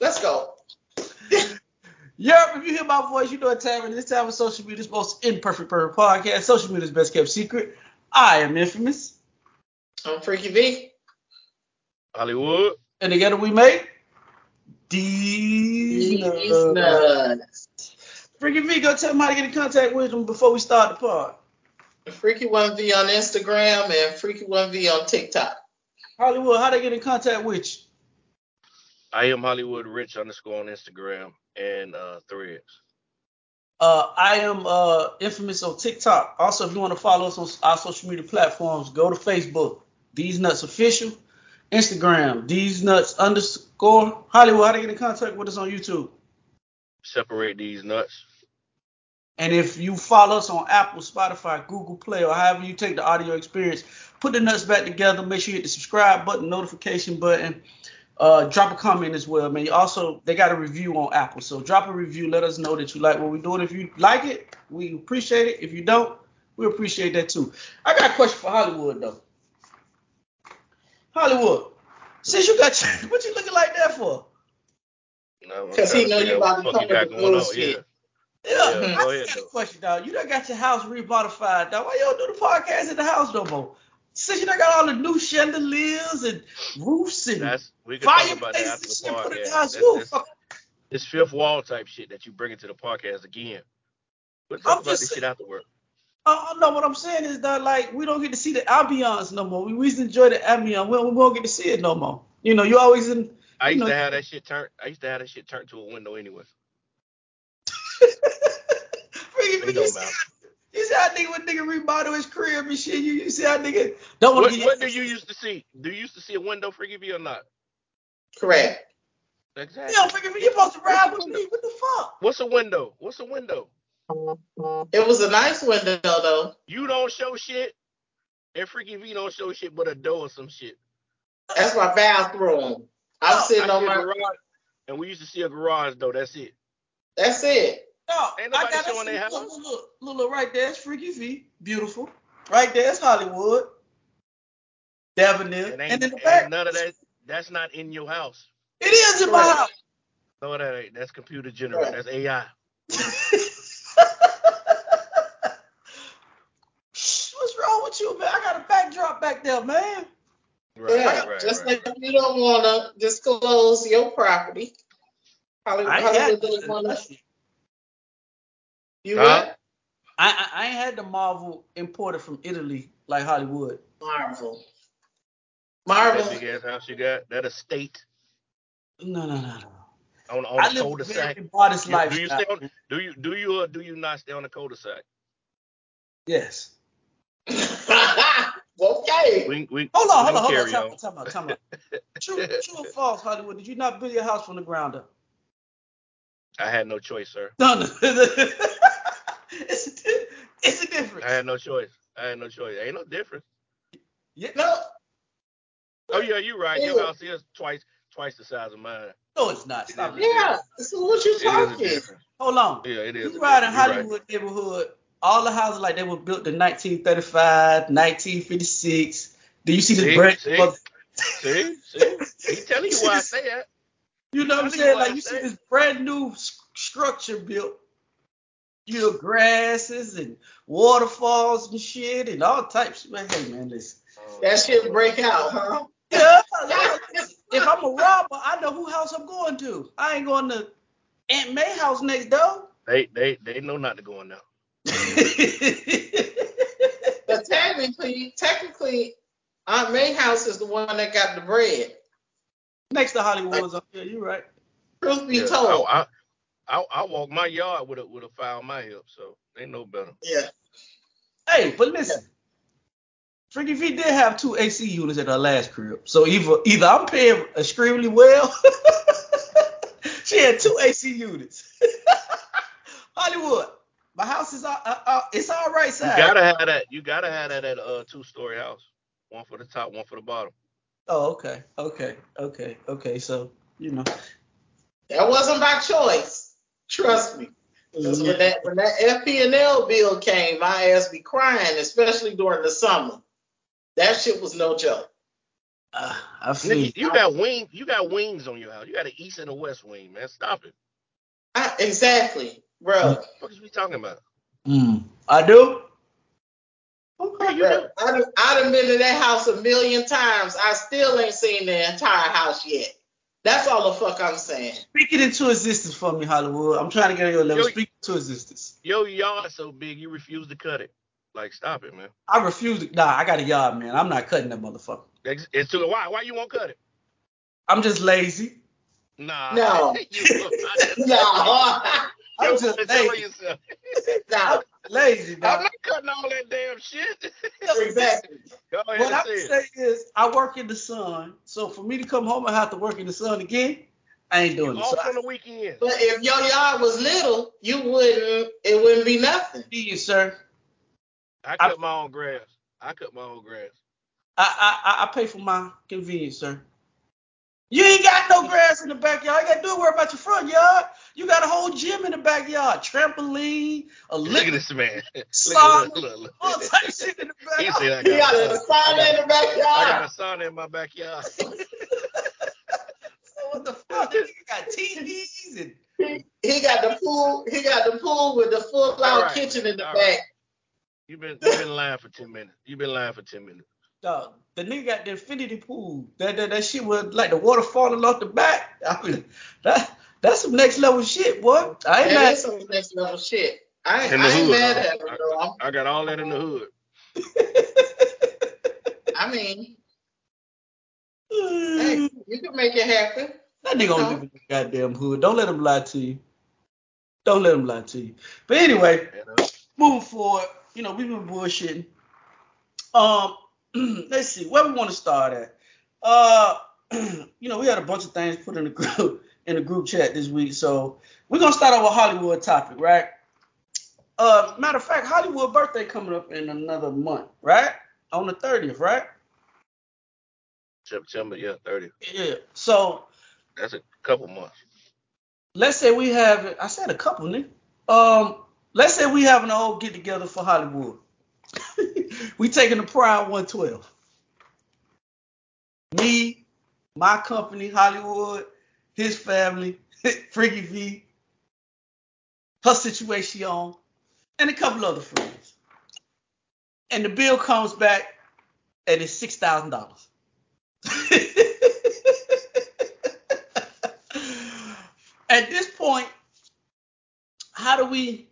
Let's go. Yep, if you hear my voice, you know what time it is. This time of social media's most imperfect perfect podcast. Social media's best kept secret. I am infamous. I'm Freaky V. Hollywood. And together we make these These nuts. nuts. Freaky V, go tell them how to get in contact with them before we start the pod. Freaky One V on Instagram and Freaky One V on TikTok. Hollywood, how they get in contact with you? I am Hollywood Rich underscore on Instagram and uh, Threads. Uh, I am uh, infamous on TikTok. Also, if you want to follow us on our social media platforms, go to Facebook, These Nuts Official, Instagram, These Nuts underscore Hollywood. How to get in contact with us on YouTube? Separate these nuts. And if you follow us on Apple, Spotify, Google Play, or however you take the audio experience, put the nuts back together. Make sure you hit the subscribe button, notification button. Uh, drop a comment as well, man. You also, they got a review on Apple, so drop a review. Let us know that you like what we're doing. If you like it, we appreciate it. If you don't, we appreciate that too. I got a question for Hollywood though. Hollywood, since you got what you looking like that for? No, I'm 'Cause he know you about to the fuck come you with the going on. bullshit. Yeah, Yeah, I go ahead, just got a question, dog. You done got your house remodified, dog. Why you don't do the podcast in the house no more? Since you done got all the new chandeliers and roofs and That's we can talk about that after the shit put in the podcast. house. That's, that's, it's fifth wall type shit that you bring into the podcast again. I'm talk about just this saying- shit afterward. Uh, no, what I'm saying is that like we don't get to see the ambiance no more. We, we used to enjoy the ambiance. We, we won't get to see it no more. You know, you always in. I used know- to have that shit turned. I used to have that shit turned to a window anyway. It don't matter. You see how nigga when nigga remodel his crib and shit. You, you see how nigga don't want What, to get. what do you used to see? Do you used to see a window freaky V or not? Correct. Exactly. Yo, freaking, you supposed to ride with me. What the fuck? What's a window? What's a window? It was a nice window though. You don't show shit, and Freaky V don't show shit but a door or some shit. That's my bathroom. I'm sitting I on my. garage, and we used to see a garage though. That's it. That's it. No, Ain't I nobody got showing that their house. look, look, look, look, right there. It's Freaky V. Beautiful. Right there. It's Hollywood. Devonil. And in the back, none of that. That's not in your house. it is in my house. No, that ain't. That's computer generated. That's AI. What's wrong with you, man? I got a backdrop back there, man. Right, yeah. right, just right. like you don't want to disclose your property. Hollywood, I ain't Hollywood had doesn't want to. The, You Huh? what? I, I, I ain't had the Marvel imported from Italy like Hollywood. Marvel. That Marvel. big ass house you got. That estate No, no, no, no. on on I the cul-de-sac. very modest You- do you stay on? Do you do you or do you not stay on the cul-de-sac? Yes. okay. We we Hold on, hold on, hold on. carry Time on. out, time out, time out. True, true or false, Hollywood? Did you not build your house from the ground up? I had no choice, sir. No, no. it's, a, it's a difference. I had no choice. I had no choice. Ain't no difference. Yeah, No, Oh yeah, you're right. Your Yeah. house is twice twice the size of mine. no, it's not. Stop it. yeah. So what you It is a talking? Hold on. Yeah, it is. You a ride in difference. You're right. Hollywood neighborhood, all the houses like they were built in 1935, 1956. Do you see the See? brick? See? See, see, he telling you where I stay at. You know what I'm saying? Like you see this brand new structure built. You know, grasses and waterfalls and shit and all types. Man, hey man, listen. That shit break out, huh? Yeah, yeah, if I'm a robber, I know who house I'm going to. I ain't going to Aunt May house next door. They they they know not to go in there. But technically, technically, Aunt May house is the one that got the bread. Next to Hollywood's up there. you're right. Truth be Yeah, told. I, I I I walk my yard with a with a file on my hip, so they know better. yeah. Hey, but listen. Freaky V did have two AC units at her last crib. So either either I'm paying extremely well. she had two AC units. Hollywood. My house is all, uh, uh, it's all right You gotta have that. You gotta have that at a two story house. One for the top, one for the bottom. Oh, okay, okay, okay, okay. So you know, That wasn't by choice. Trust me. 'Cause when that when that FP&L bill came, my ass be crying, especially during the summer. That shit was no joke. uh, I feel Nigga, you got wing. You got wings on your house. You got an east and a west wing, man. Stop it. I, exactly, bro. What the fuck is we talking about? Mm. I do. Yeah, Okay. you Bro, do. I done, I done been to that house a million times. I still ain't seen the entire house yet. That's all the fuck I'm saying. Speak it into existence for me, Hollywood. I'm trying to get on your level. Yo- Speak it into existence. Your yard so big you refuse to cut it. Like, stop it, man. I refuse to. Nah, I got a yard, man. I'm not cutting that motherfucker. It's, it's too. Why? Why you won't cut it? I'm just lazy. Nah. No. you, No, I'm just telling lazy. yourself. No, Lazy, I'm not cutting all that damn shit. exactly. Go ahead What I'm say saying is, I work in the sun. So for me to come home and have to work in the sun again, I ain't doing You it. So off I on the weekend. But if your yard was little, you wouldn't. It wouldn't be nothing. see you, sir. I I- cut my own grass. I cut my own grass. I, I I- I pay for my convenience, sir. You ain't got no grass in the backyard. You got to do worry about your front yard. You got a whole gym in the backyard, trampoline, a Look at this man. sauna, Look, look, look, all look. type of shit in the He backyard. said, I He got got, a a, sauna in the backyard. I got a sauna in my backyard. So what the fuck? You got TVs and He, he got the pool. He got the pool with the full out All right, kitchen in the all back. right. You've been you've been lying for ten minutes. You've been lying for ten minutes. Dog, the nigga got the infinity pool. That that, that shit was like the water falling off the back. I mean, that that's some next level shit, boy. I ain't That mad. is some next level shit. I, ain't- In the I ain't hood, mad at it, though. I'm- I got all that in the hood. I mean, hey, you can make it happen. That nigga don't live in the goddamn hood. Don't let him lie to you. Don't let him lie to you. But anyway, moving forward, you know, we've been bullshitting. Um, let's see, where we want to start at. Uh, you know, we had a bunch of things put in the group in the group chat this week, so we're gonna start out with Hollywood topic, right? Uh, matter of fact, Hollywood birthday coming up in another month, right? On the 30th, right? September, yeah, thirty. Yeah. So That's a couple months. let's say we have I said a couple, nigga. Um, let's say we having a whole get together for Hollywood. we taking the Prime 112. Me, my company, Hollywood, his family, Freaky V, her situation, and a couple other friends. And the bill comes back and it's six thousand dollars. At this point, how do we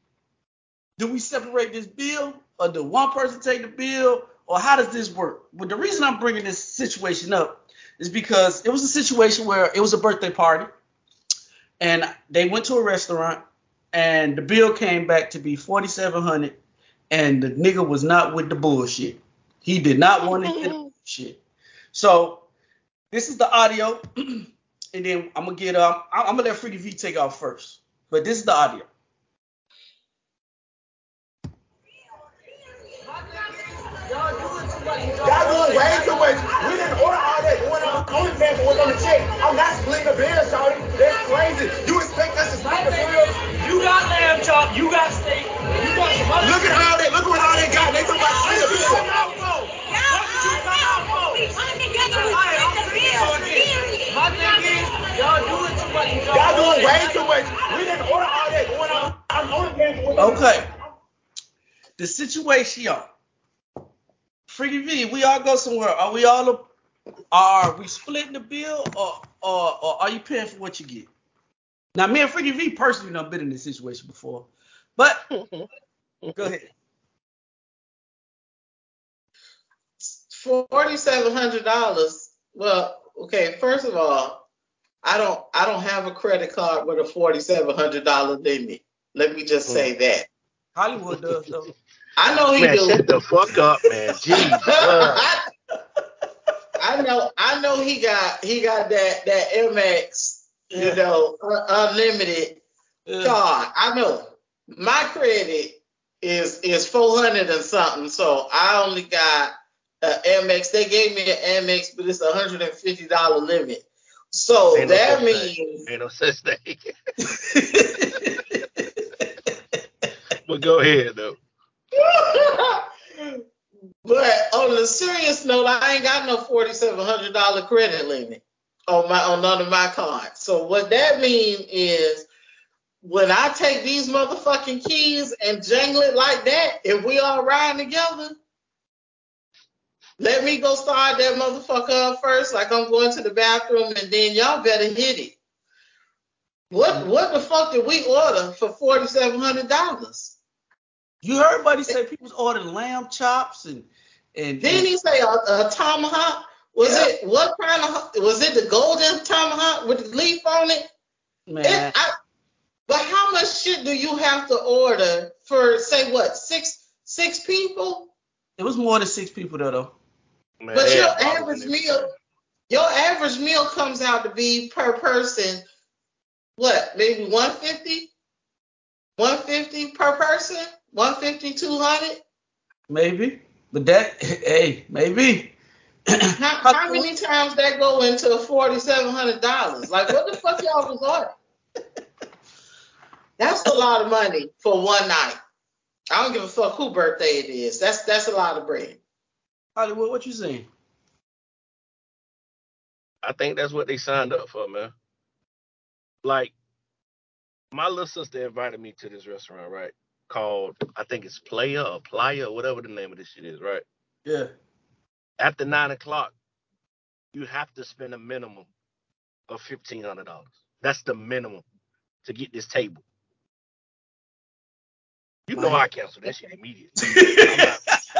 do we separate this bill or do one person take the bill or how does this work? But the reason I'm bringing this situation up is because it was a situation where it was a birthday party and they went to a restaurant and the bill came back to be 4700 and the nigga was not with the bullshit. He did not want to hear the bullshit. So this is the audio, and then I'm gonna get um I'm I'm gonna let Freaky V take off first. But this is the audio. Doing way too much. We didn't order all that going on OnlyFans and what's on the check. I'm not splitting the bill, Shawty. That's crazy. You expect us to split the bill? You got lamb chop, you got steak, you got some other Look at all that. Look what all they got. They talking about What split did the bill. come out for? What did you come out for? Alright, I'm finna go again. My thing is, y'all doing too much. Y'all doing way too much. We didn't order all that going on on OnlyFans and what's on the Okay. check. The situation. Freaky V, we all go somewhere. Are we all a, are we splitting the bill or, or or are you paying for what you get? Now me and Freaky V personally done been in this situation before. But go ahead. Forty-seven hundred dollars. Well, okay. First of all, I don't. I don't have a credit card with a forty-seven hundred dollar limit. Let me just hmm. say that. Hollywood does though. I know he Man, do. shut the fuck up, man. Jeez. uh, I know. I know he got. He got that that Amex. You Yeah. know, un- unlimited Yeah. card. I know. My credit is is four hundred and something. So I only got a Amex. They gave me an Amex, but it's a hundred and fifty dollar limit. So Ain't no that such thing. means ain't no such thing. but go ahead though. But on a serious note, I ain't got no forty seven hundred dollar credit limit on my on none of my cards. So what that means is when I take these motherfucking keys and jangle it like that, if we all riding together, let me go start that motherfucker up first, like I'm going to the bathroom, and then y'all better hit it. What what the fuck did we order for forty seven hundred dollars? You heard buddy say people's ordering lamb chops and and Didn't he say a, a tomahawk? Was Yeah. it what kind of was it the golden tomahawk with the leaf on it? man. It- I- but how much shit do you have to order for say what six six people? It was more than six people there though. Man, But your average meal, everything. your average meal comes out to be per person, what, maybe 150? 150 per person? 150, 200? Maybe. But that hey, maybe. How, how many times that go into $4,700? Like, what the fuck y'all was ordering? That's a lot of money for one night. I don't give a fuck who birthday it is. That's that's a lot of bread. Hollywood, what you saying? I think that's what they signed up for, man. Like, my little sister invited me to this restaurant, right? Called, I think it's Playa or Playa or whatever the name of this shit is, right? Yeah. After nine o'clock, you have to spend a minimum of fifteen hundred dollars. That's the minimum to get this table. You know. I cancel that shit immediately.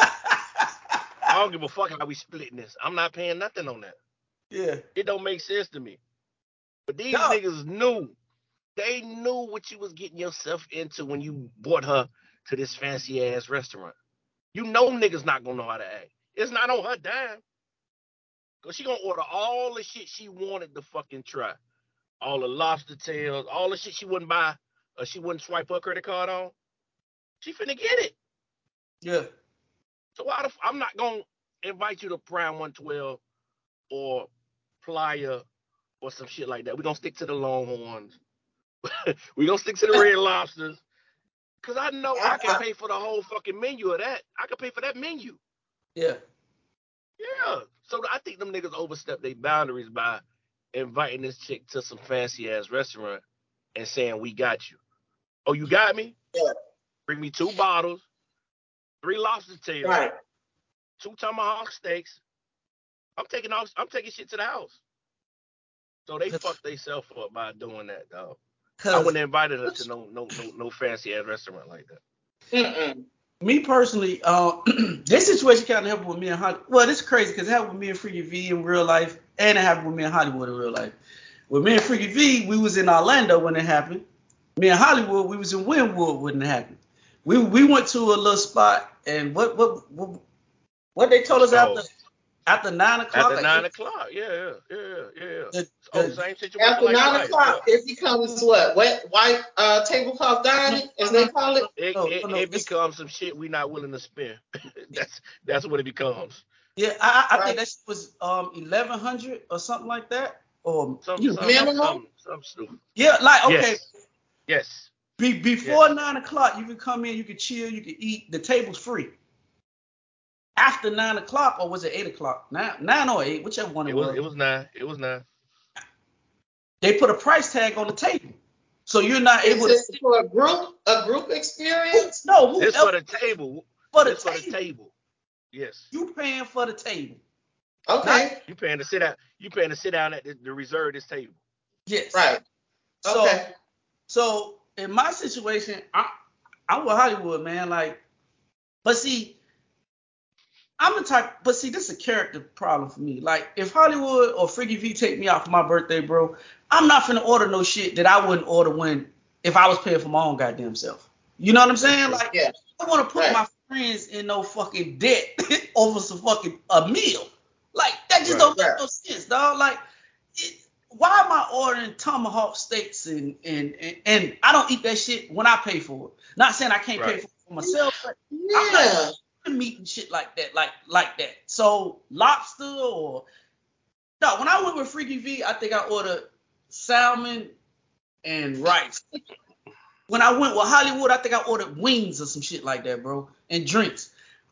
I don't give a fuck how we splitting this. I'm not paying nothing on that. yeah. It don't make sense to me. But these No. niggas knew. They knew what you was getting yourself into when you brought her to this fancy ass restaurant. You know niggas not gonna know how to act. It's not on her dime. Cause she gonna order all the shit she wanted to fucking try. All the lobster tails, all the shit she wouldn't buy, or she wouldn't swipe her credit card on. She finna get it. Yeah. So why the, f- I'm not gonna invite you to Prime 112 or Playa or some shit like that. We're gonna stick to the Longhorns. We're gonna stick to the Red Lobsters. Cause I know I can pay for the whole fucking menu of that. I can pay for that menu. Yeah. Yeah. So I think them niggas overstepped their boundaries by inviting this chick to some fancy ass restaurant and saying, We got you. Oh, you got me? Yeah. Bring me two bottles, three lobster tails, Right. two tomahawk steaks. I'm taking off. I'm taking shit to the house. So they fucked themselves up by doing that, dog. I wouldn't have invited her to no no no no fancy ass restaurant like that. Mm-mm. me personally, uh, this situation kind of happened with me and Hollywood. Well, this is crazy because it happened with me and Freaky V in real life, and it happened with me in Hollywood in real life. With me and Freaky V, we was in Orlando when it happened. Me and Hollywood, we was in Wynwood when it happened. We we went to a little spot, and what what what, what they told us Oh. after after nine o'clock. After like, nine o'clock, yeah, yeah, yeah, yeah, yeah. the- Oh, the- same situation. After like nine Playa, o'clock, it becomes what? Wet white uh, tablecloth dining, as they call it. It, No, it, no, no, it becomes some shit we're not willing to spend. that's that's what it becomes. Yeah, I, I I Right. think that shit was um eleven hundred or something like that. Or Some, you some, Minimum? some, some stupid. yeah, like okay, Yes. Yes. be, before nine o'clock, you can come in, you can chill, you can eat. The table's free. After nine o'clock, or was it eight o'clock? Nine, nine or eight, whichever one it, It was it was nine. It was nine. They put a price tag on the table, so you're not Is able this to. for a group a group experience? No, who This else for the table. for the This for the table? table. Yes. You paying for the table? Okay, You paying to sit down. You paying to sit down at the, the reserve this table. Yes. right. So, Okay. so in my situation, I, I'm with Hollywood, man. Like, but see, I'm the type. But see, this is a character problem for me. Like, if Hollywood or Freaky V take me out for my birthday, bro, I'm not finna order no shit that I wouldn't order when if I was paying for my own goddamn self. You know what I'm saying? Like, Yeah. I want to put Right. my friends in no fucking debt over some fucking a meal. Like that just Right. don't make Right. no sense, dog. Like, it, why am I ordering tomahawk steaks and, and and and I don't eat that shit when I pay for it? Not saying I can't pay for it for myself, but Yeah. I'm meat and shit like that, like like that. So lobster or no, when I went with Freaky V, I think I ordered salmon and rice. when I went with Hollywood, I think I ordered wings or some shit like that, bro, and drinks.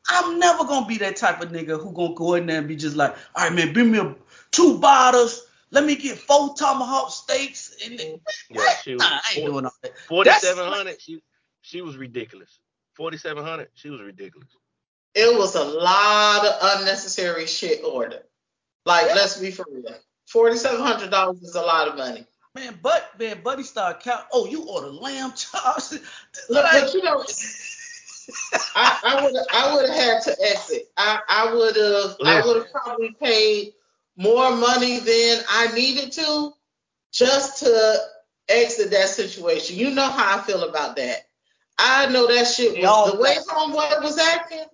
I'm never gonna be that type of nigga who gonna go in there and be just like, all right, man, bring me a, two bottles. Let me get four tomahawk steaks. And then, Yeah, she was Nah, I ain't four- doing all that. Forty That's- seven hundred. She she was ridiculous. Forty seven hundred. She was ridiculous. It was a lot of unnecessary shit ordered. Like, let's be for real. Forty seven hundred dollars is a lot of money. Man, but man, Buddy started count. Oh, you ordered lamb chops. Look, Like, but you know, I, I would I would have had to exit. I, I would have I would have probably paid more money than I needed to just to exit that situation. You know how I feel about that. I know that shit They all was the way black. homeboy was acting.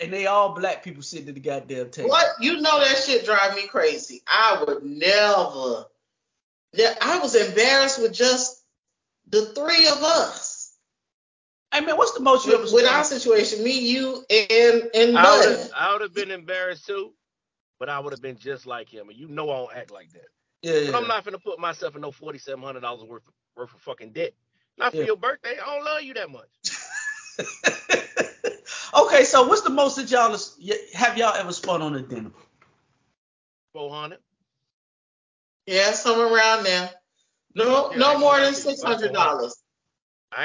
And they all black people sitting at the goddamn table. What you know that shit drive me crazy. I would never. Yeah, I was embarrassed with just the three of us. Hey man, what's the most you ever With, with our situation, me, you, and and I Buddy. would I would have been embarrassed too, but I would have been just like him. And you know I don't act like that. yeah, yeah. But I'm not gonna put myself in no forty seven hundred dollars worth of, worth of fucking debt. Not for Yeah. your birthday. I don't love you that much. okay, so what's the most that y'all have y'all ever spun on a dinner? Four hundred. Yeah, somewhere around there. No, Yeah, no more than six hundred dollars.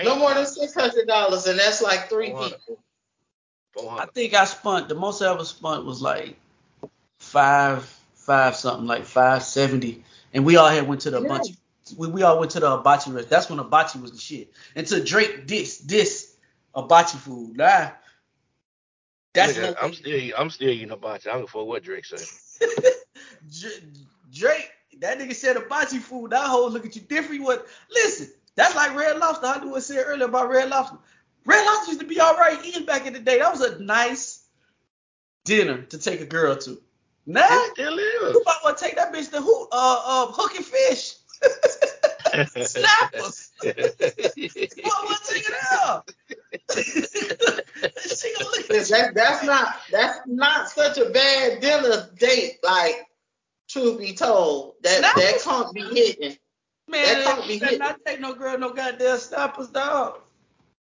No more than six hundred dollars, and that's like three 400. people. Four I think I spun the most I ever spun was like five, five something, like five seventy, and we all had went to the Yeah. bunch. We, we all went to the hibachi rest. That's when hibachi was the shit. Until Drake this this hibachi food. Nah, that's Nigga, I'm still I'm still eating hibachi. I don't a what Drake said. Drake, that nigga said hibachi food. That whole look at you different. What? Listen, that's like Red Lobster. I knew what I said earlier about Red Lobster. Red Lobster used to be all right eating back in the day. That was a nice dinner to take a girl to. Still you might want to take that bitch to who? Uh, uh, Hook and Fish. is. Snappers. You might want to out. she gonna look. That, that's not that's not such a bad dinner date. Like, truth be told, that No. that can't be hitting. Man, that can't be better hit. not take no girl no goddamn snappers, dog.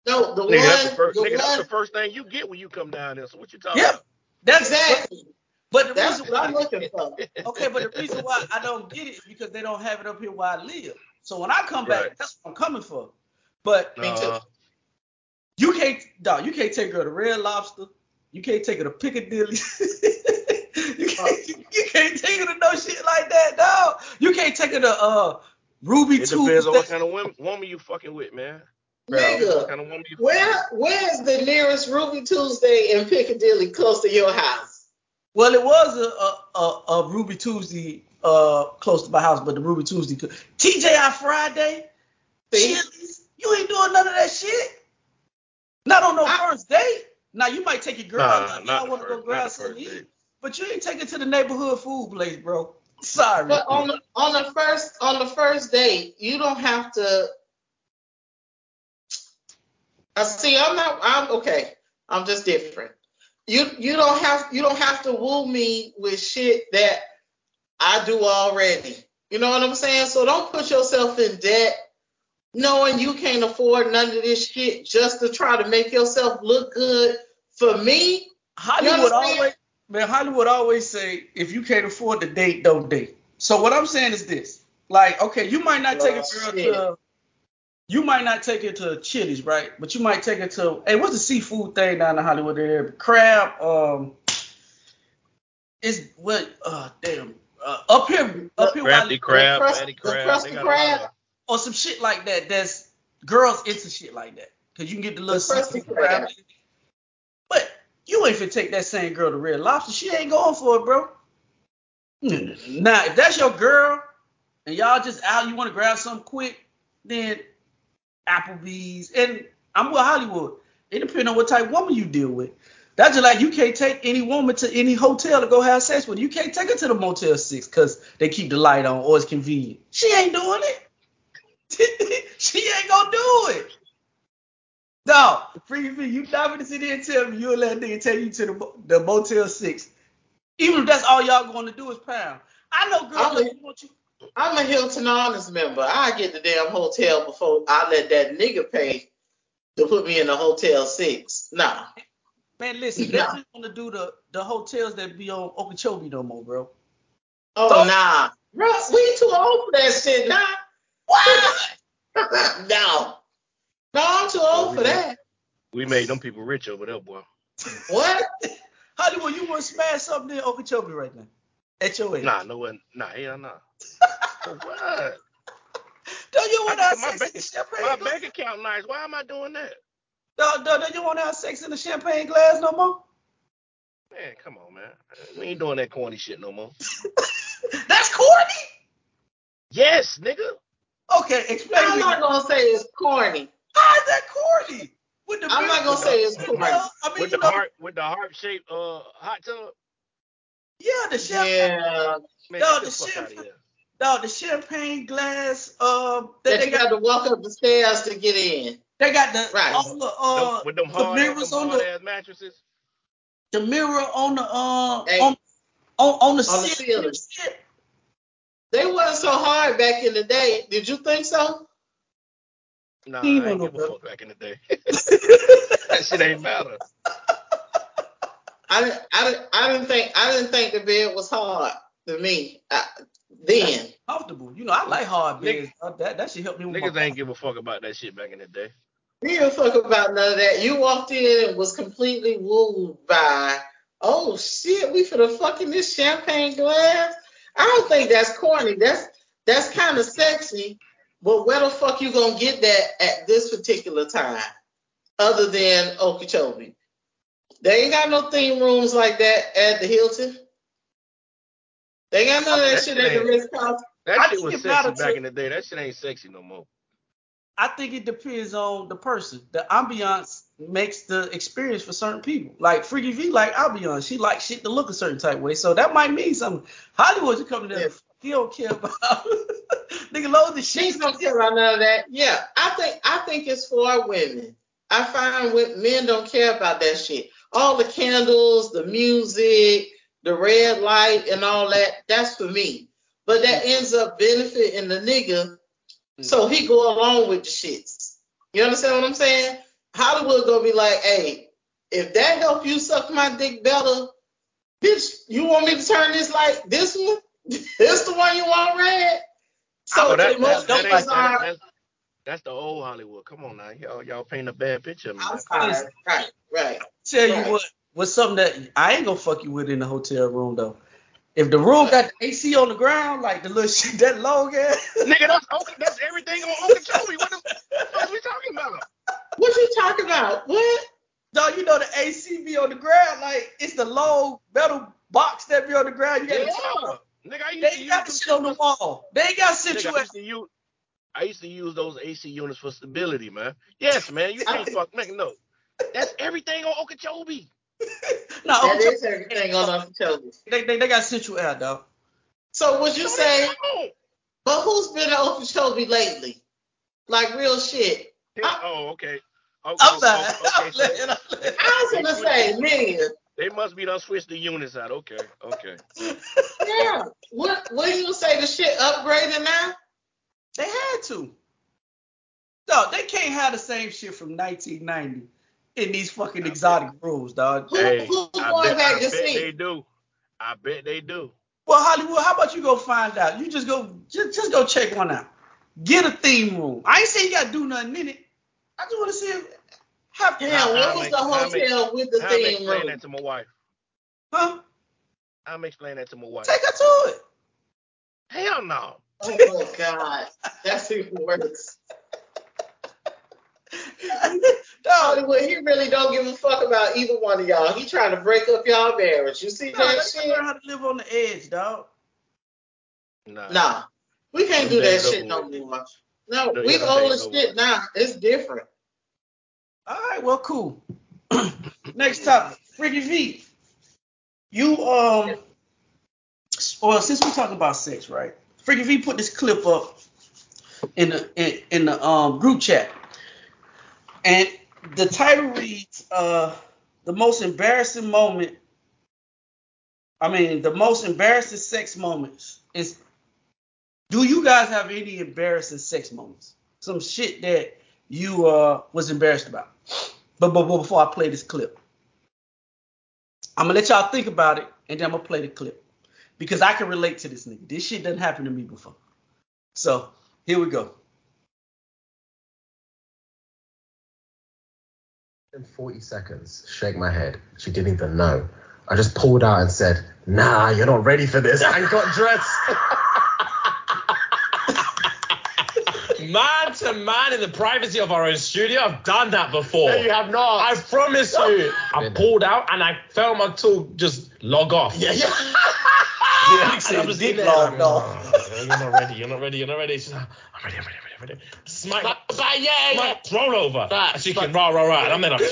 No, the Nigga, that's the one, first the nigga, that's the first thing you get when you come down there. So what you talking Yep. about? That's exactly. But the That's reason what I'm looking for. okay, but the reason why I don't get it is because they don't have it up here where I live. So when I come back, Right. that's what I'm coming for. But Me too. Uh, you can't, dog, you can't take her to Red Lobster. You can't take her to Piccadilly. you, can't, you can't take her to no shit like that, dog. You can't take her to uh Ruby it depends on what Tuesday. kind of woman, woman you fucking with, man. Nigga, What kind of woman you where where's the nearest Ruby Tuesday in Piccadilly close to your house? Well, it was a a, a, a Ruby Tuesday uh close to my house, but the Ruby Tuesday TGI Friday, Chili's, you ain't doing none of that shit. Not on no I- first date. Now you might take your girl Nah, out, not y'all want to go grab not the something to eat, but you ain't take it to the neighborhood food place, bro. Sorry. But on the on the first on the first date, you don't have to. I see. I'm not. I'm okay. I'm just different. You you don't have you don't have to woo me with shit that I do already. You know what I'm saying? So don't put yourself in debt, knowing you can't afford none of this shit just to try to make yourself look good. For me, Hollywood always man, Hollywood always say if you can't afford to date, don't date. So what I'm saying is this. Like, okay, you might not take a Oh, girl to you might not take it to Chili's, right? But you might take it to hey, what's the seafood thing down in Hollywood there? Crab, um it's what uh damn uh, up here up here where I Crafty live, crab, crust- fatty the crab. crusty They got a lot crab? or some shit like that that's girls into shit like that. Cause you can get the little The crusty crab. crab. But you ain't finna take that same girl to Red Lobster. She ain't going for it, bro. Now, if that's your girl and y'all just out, you want to grab something quick, then Applebee's. And I'm with Hollywood. It depends on what type of woman you deal with. That's just like you can't take any woman to any hotel to go have sex with. You can't take her to the Motel 6 because they keep the light on or it's convenient. She ain't doing it. she ain't gonna do it. No, free free. You not gonna sit there and tell me you'll let a nigga take you to the, the Motel 6. Even if that's all y'all going to do is pound. I know girls I'm a- want you. I'm a Hilton Honors member. I get the damn hotel before I let that nigga pay to put me in the Hotel Six. Nah. Man, listen, they Nah. don't want to do the the hotels that be on Okeechobee no more, bro. Oh Don't- nah, bro, we too old for that shit nah. What? no, no, I'm too old for that. We made them people rich over there, boy. What? Hollywood, you want to smash something in Okeechobee right now? At your age. Nah, no one. Nah, hell nah. What? Don't you want to my bank- in the champagne My bank account nice. Why am I doing that? Don't, don't, don't you want to have sex in the champagne glass no more? Man, come on, man. We ain't doing that corny shit no more. That's corny. Yes, nigga. Okay, explain I'm not gonna say it's corny. How is that corny? With the I'm not gonna say it's corny. Well, I mean, With the know, heart, with the heart shaped uh hot tub. yeah, the champagne, Yeah, Man, No, get the the fuck shit- out of here. no, the champagne glass. Uh, that that they you got, got to walk up the stairs to get in. They got the Right. all the uh, Them- with them the hard, them mirrors on the mattresses. the mirror on the uh Hey. on on on the, On the ceiling. ceiling. They wasn't so hard back in the day. Did you think so? Nah, He I ain't give a fuck back in the day. that shit ain't matter. I didn't. I didn't. I didn't think. I didn't think the bed was hard to me I, then. comfortable. You know, I like hard beds. Uh, That that should help me with Niggas my ain't give a fuck about that shit back in the day. We didn't fuck about none of that. You walked in and was completely wooed by, oh shit, we finna the fucking this champagne glass. I don't think that's corny. That's that's kind of sexy. But where the fuck you gonna get that at this particular time, other than Okeechobee? They ain't got no theme rooms like that at the Hilton. They got none of that, That shit shit at the Ritz Carlton. That shit was sexy back in the day. That shit ain't sexy no more. I think it depends on the person. The ambiance makes the experience for certain people. Like Freaky V, like ambiance. She likes shit to look a certain type way. So that might mean something. Hollywood, you come there, Yeah. he don't care about nigga load the She's shit. don't care about none of that. Yeah, I think I think it's for women. I find with men don't care about that shit. All the candles, the music, the red light, and all that. That's for me. But that ends up benefiting the nigga, so he go along with the shits. You understand what I'm saying? Hollywood gonna be like, hey, if that help you suck my dick better, bitch, you want me to turn this like this one? this the one you want red? So Oh, that, most that, that niggas ain't, that, are. that's, that's the old Hollywood. Come on now, y'all, y'all paint a bad picture of me. I'm sorry. Right, right. Tell Right. you what, what's something that I ain't gonna fuck you with in the hotel room though. If the room got the AC on the ground, like the little shit that long ass, Nigga, that's Oka, that's everything on Okeechobee. What the fuck are we talking about? What you talking about? What? dog, you know the AC be on the ground, like it's the long metal box that be on the ground. You Yeah, got nigga, I used they to ain't use got the shit on the wall. They got for- Nigga, I used to use, I used to use those AC units for stability, man. Yes, man, you can't fuck, nigga, no. That's everything on Okeechobee. No, That is everything on Okeechobee. they, they they got central air, dog. So would you say, but who's been to Okeechobee lately? Like real shit. Oh, okay. Oh, I'm oh, oh, okay, I'm so. I'm lying. I was gonna say million. they must be done switched the units out. Okay, okay. Yeah. What what do you say the shit upgraded now? They had to. No, they can't have the same shit from 1990 in these fucking exotic rooms, dog. Who, Hey, who's I going bet, back I bet they do. I bet they do. Well, Hollywood, how about you go find out? You just go, just, just go check one out. Get a theme room. I ain't saying you gotta do nothing in it. I just want to see if, have, Damn, How- what was make- the how make- hotel with the I'm theme explain room? that to my wife. huh? I'm explain that to my wife. Take her to it. Hell no. Oh my God, that's even worse. dog, Hollywood, he really don't give a fuck about either one of y'all. He trying to break up y'all marriage. You see dog, that they shit? learn how to live on the edge, dog. Nah. Nah, we can't Them do that shit no more. No, No, we yeah, them old days as shit with. now. It's different. All right, well, cool. Next topic, Freaky V. You um, well, since we're talking about sex, right? Freaky V put this clip up in the in, in the um group chat, and the title reads uh the most embarrassing moment. I mean, the most embarrassing sex moments is. Do you guys have any embarrassing sex moments? Some shit that you uh was embarrassed about. But, but, but before I play this clip, I'm gonna let y'all think about it, and then I'm gonna play the clip because I can relate to this nigga. This shit doesn't happen to me before. So here we go. In 40 seconds, shake my head. She didn't even know. I just pulled out and said, Nah, you're not ready for this, and got dressed. Man to man in the privacy of our own studio, I've done that before. No, you have not. I promise you. I pulled out and I felt my tool just log off. yeah, yeah. He said I'm just dick in there, like, off. "Oh, You're not ready. You're not ready. You're not ready. She's like, I'm ready. I'm ready. I'm ready. I'm ready. Smack. But, but yeah, yeah. Smack. Roll over. But- And she but- can rah rah rah. And I'm there like.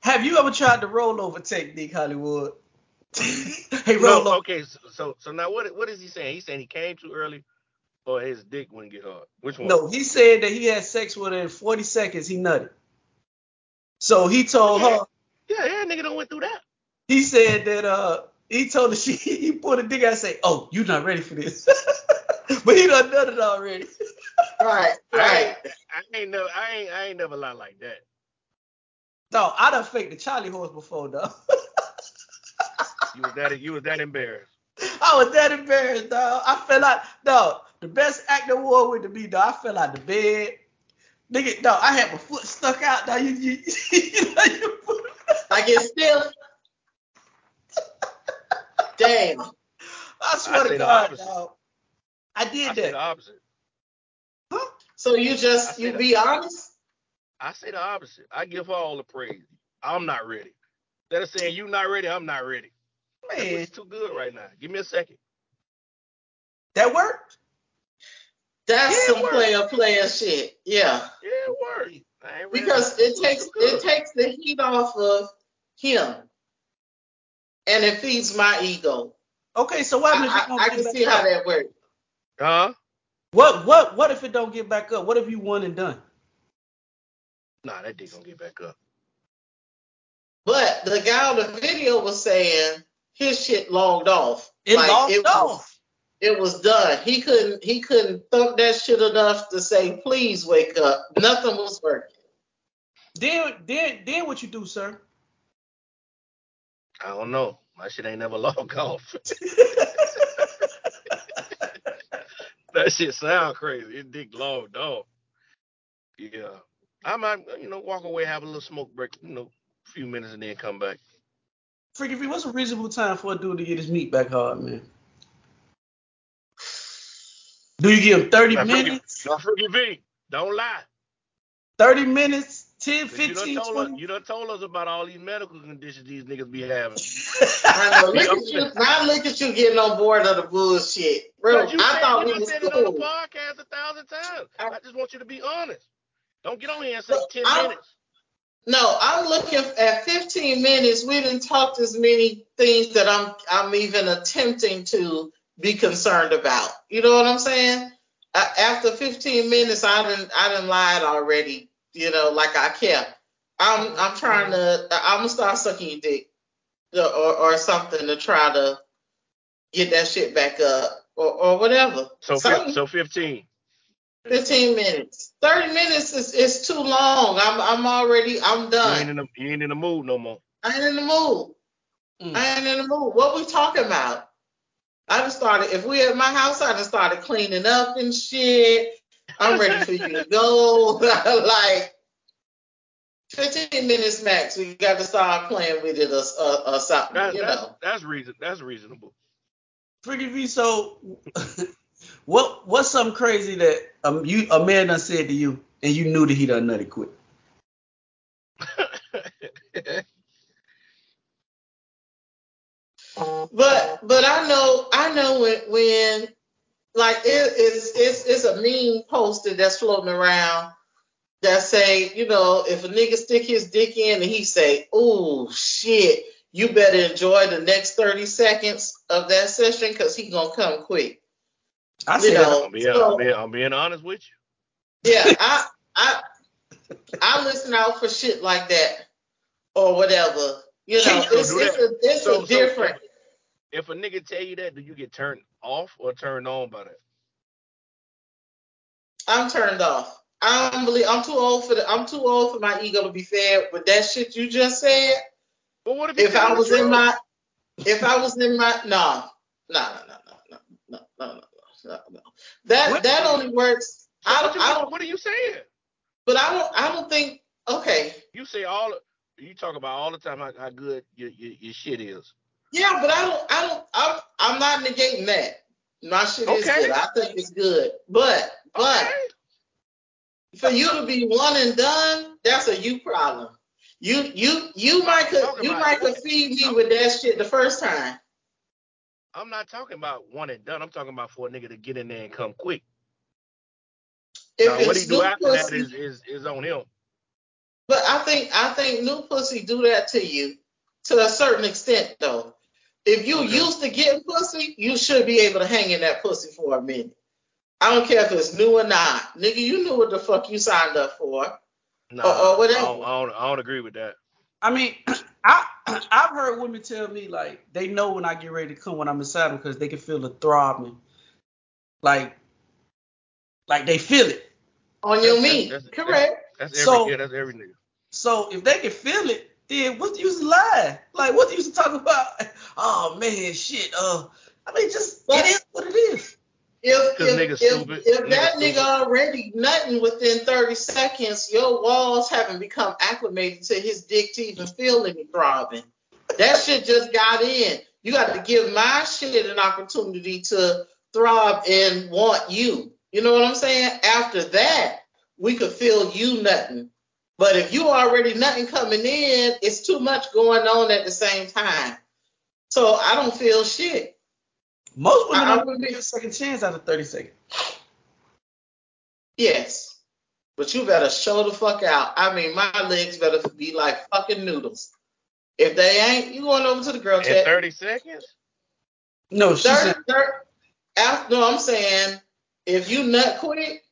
Have you ever tried the rollover technique, Hollywood? hey, roll over. okay, so, so so now what what is he saying? He's saying he came too early, or his dick wouldn't get hard. Which one? No, he said that he had sex with her in 40 seconds. He nutted. So he told her. Yeah, yeah, nigga don't went through that. He said that uh he told her she he put a dick out and say, Oh, you not ready for this. but he done done it already. Right, I right. ain't, I ain't never I ain't I ain't never lie like that. No, I done faked the Charlie horse before though. You was that you was that embarrassed. I was that embarrassed, dog. I fell out. No, the best acting award went to me, dog. I fell out the bed. Nigga, no, I had my foot stuck out. Dog. You, you, you know, you put- Like it's still. Damn. I swear I to God, opposite. dog. I I did say the that. opposite. So you just you that. be honest? I say the opposite. I give her all the praise. I'm not ready. Instead of saying you not ready, I'm not ready. That Man, pussy's too good right now. Give me a second. that worked. That's Yeah, some word. player player shit. Yeah. Yeah, it worked. I ain't ready. Because it takes it takes the heat off of him. And it feeds my ego. Okay, so what I, if it don't I, I can back see up? how that works. Huh? What what what if it don't get back up? What if you won and done? Nah, that dick gonna get back up. But the guy on the video was saying his shit logged off. It Like, logged it off. Was, it was done. He couldn't he couldn't thump that shit enough to say, please wake up. Nothing was working. Then then then what you do, sir? I don't know. My shit ain't never logged off. that shit sound crazy. It dick logged off. Yeah. I might, you know, walk away, have a little smoke break, you know, a few minutes and then come back. Freaky V, what's a reasonable time for a dude to get his meat back hard, man? Do you give him 30 Now, Freaky- minutes? Now, Freaky V, don't lie. 30 minutes? 10, 'Cause You done, 15, told us, you done told us about all these medical conditions these niggas be having. I know. Look Be at honest. you. Now look at you getting on board of the bullshit. Bro, you I said, thought you we done was said it on the podcast a thousand times. I- I just want you to be honest. Don't get on here and say Look, 10 I'm- minutes. No, I'm looking at 15 minutes. We didn't talk as many things that I'm I'm even attempting to be concerned about. You know what I'm saying? Uh, after 15 minutes, I didn't I didn't lied already. You know, like I kept. I'm I'm trying to I'm gonna start sucking your dick or or something to try to get that shit back up or or whatever. So, Something. so 15. 15 minutes. 30 minutes is, is too long. I'm I'm already I'm done. You ain't, done. in the, you ain't in the mood no more. I ain't in the mood. Mm. I ain't in the mood. What we talking about? I just started. If we at my house, I just started cleaning up and shit. I'm ready for you to go. like 15 minutes max. We got to start playing with it or, or, or something. That, you that, know. that's reason. That's reasonable. Freaky V, so what what's something crazy that um, you a man done said to you and you knew that he done nutty quit? But but I know I know when when like it, it's it's it's a meme posted that's floating around that say you know if a nigga stick his dick in and he say oh shit you better enjoy the next 30 seconds of that session because he gonna come quick I said know. I'm, being, So- I'm, being, I'm being honest with you. yeah I I I listen out for shit like that or whatever you know it's it's a it's So- a different If a nigga tell you that, do you get turned off or turned on by that? I'm turned off I don't believe I'm too old for the I'm too old for my ego to be fed with that shit you just said. But what if If I was in my if I was in my no no no no no no no no no no that What- that only works. So I what, don't, you, I don't what are you saying? but I don't I don't think okay You say all you talk about all the time how, how good your, your your shit is. Yeah but I don't I don't I'm I'm not negating that my shit is Okay. good I think it's good but but Okay. for you to be one and done that's a you problem. You you you might could you might could feed me with that shit the first time. I'm not talking about one and done. I'm talking about for a nigga to get in there and come quick. If now, what he do after that pussy, is, is is on him. But I think I think new pussy do that to you to a certain extent though. If you Okay. used to getting pussy, you should be able to hang in that pussy for a minute. I don't care if it's new or not. Nigga, you knew what the fuck you signed up for. No, Or- uh, or uh, whatever. I don't, I don't I don't agree with that. I mean, I I've heard women tell me like they know when I get ready to come when I'm inside them because they can feel the throbbing, like like they feel it. On your That's- meat. that's- Correct. That's every So- yeah, that's every nigga. So if they can feel it, then what's the use of lying? Like what's the use of talking about? Oh man, shit. Uh, I mean, just But- it is what it is. If, 'Cause if, if, if Niggas that stupid. nigga already nutting within 30 seconds, your walls haven't become acclimated to his dick to even feel any throbbing. That shit just got in. You got to give my shit an opportunity to throb and want you. You know what I'm saying? After that, we could feel you nutting. But if you already nutting coming in, it's too much going on at the same time. So I don't feel shit. Most women I- I don't would be- get a second chance out of 30 seconds. Yes. But you better show the fuck out. I mean, my legs better be like fucking noodles. If they ain't, you going over to the girl In chat. 30 seconds? No, she Thirty, said thirty, after, no, I'm saying, if you nut quick,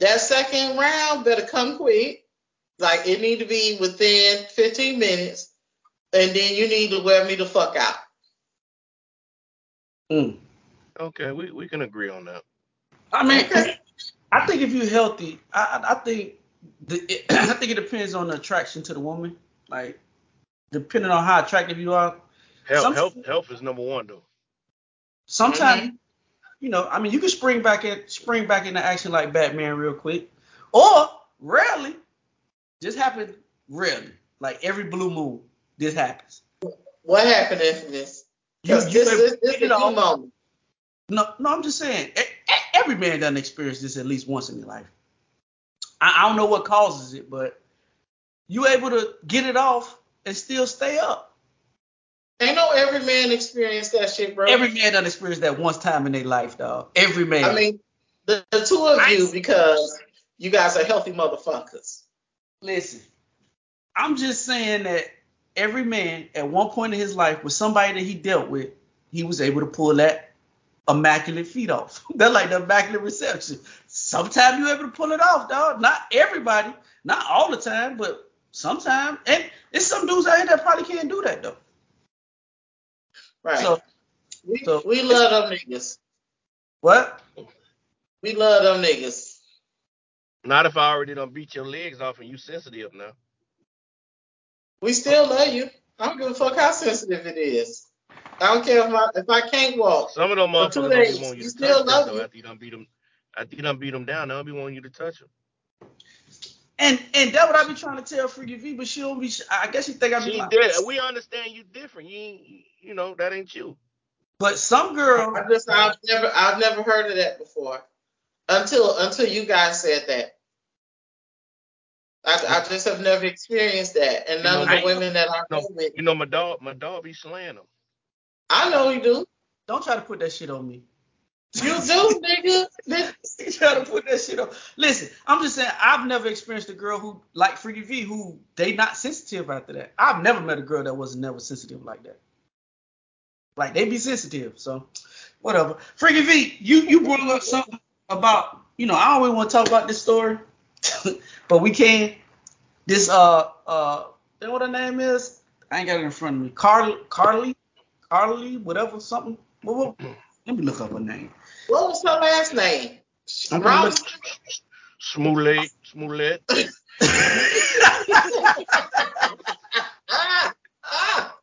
that second round better come quick. Like, it need to be within 15 minutes. And then you need to wear me the fuck out. mm. Okay, we, we can agree on that. I mean, I think if you're healthy, I, I I think the, it, I think it depends on the attraction to the woman. Like, depending on how attractive you are. Health Some- health health is number one though. Sometimes, you know, I mean, you can spring back at spring back into action like Batman real quick, or rarely, just happen rarely, like every blue moon, this happens. What happened in this? You, you this, this, this is off. moment. No, no, I'm just saying. Every man doesn't experience this at least once in their life. I, I don't know what causes it, but you able to get it off and still stay up. Ain't no every man experience that shit, bro. Every man doesn't experience that once time in their life, dog. Every man. I mean, the, the two of you, because you guys are healthy motherfuckers. listen, I'm just saying that every man at one point in his life with somebody that he dealt with, he was able to pull that immaculate feat off. That's like the immaculate reception. Sometimes you're able to pull it off, dog. Not everybody, not all the time, but sometimes. And it's some dudes out here that probably can't do that though. Right. So we, so- we love them niggas. what? We love them niggas. Not if I already done beat your legs off and you sensitive now. We still love you. I don't give a fuck how sensitive it is. I don't care if, I if I can't walk. Some of them For two motherfuckers don't be wanting you you to still touch them love though you. after you done beat them. After you done beat them down, they'll be wanting you to touch them. And and that what I be trying to tell Freaky V, but she don't be. I guess she think I be She lying. did. We understand you different. You ain't, you know that ain't you. But some girl, I just I've never I've never heard of that before. Until until you guys said that. I, I just have never experienced that. And none know, of the I- women that I know with you know my dog. My dog be slaying them. I know you do. don't try to put that shit on me. You do, nigga. Nigga, You try to put that shit on. Listen, I'm just saying I've never experienced a girl who like Freaky V who they not sensitive after that. I've never met a girl that was never sensitive like that. Like they be sensitive, so whatever. Freaky V, you you brought up something about you know I always want to talk about this story, but we can. This uh uh, you know what her name is? I ain't got it in front of me. Carly Carly Carly whatever something. What, what, let me look up her name. What was her last name? I'm gonna Rob- look- Smooth leg, smooth leg. Ah, ah.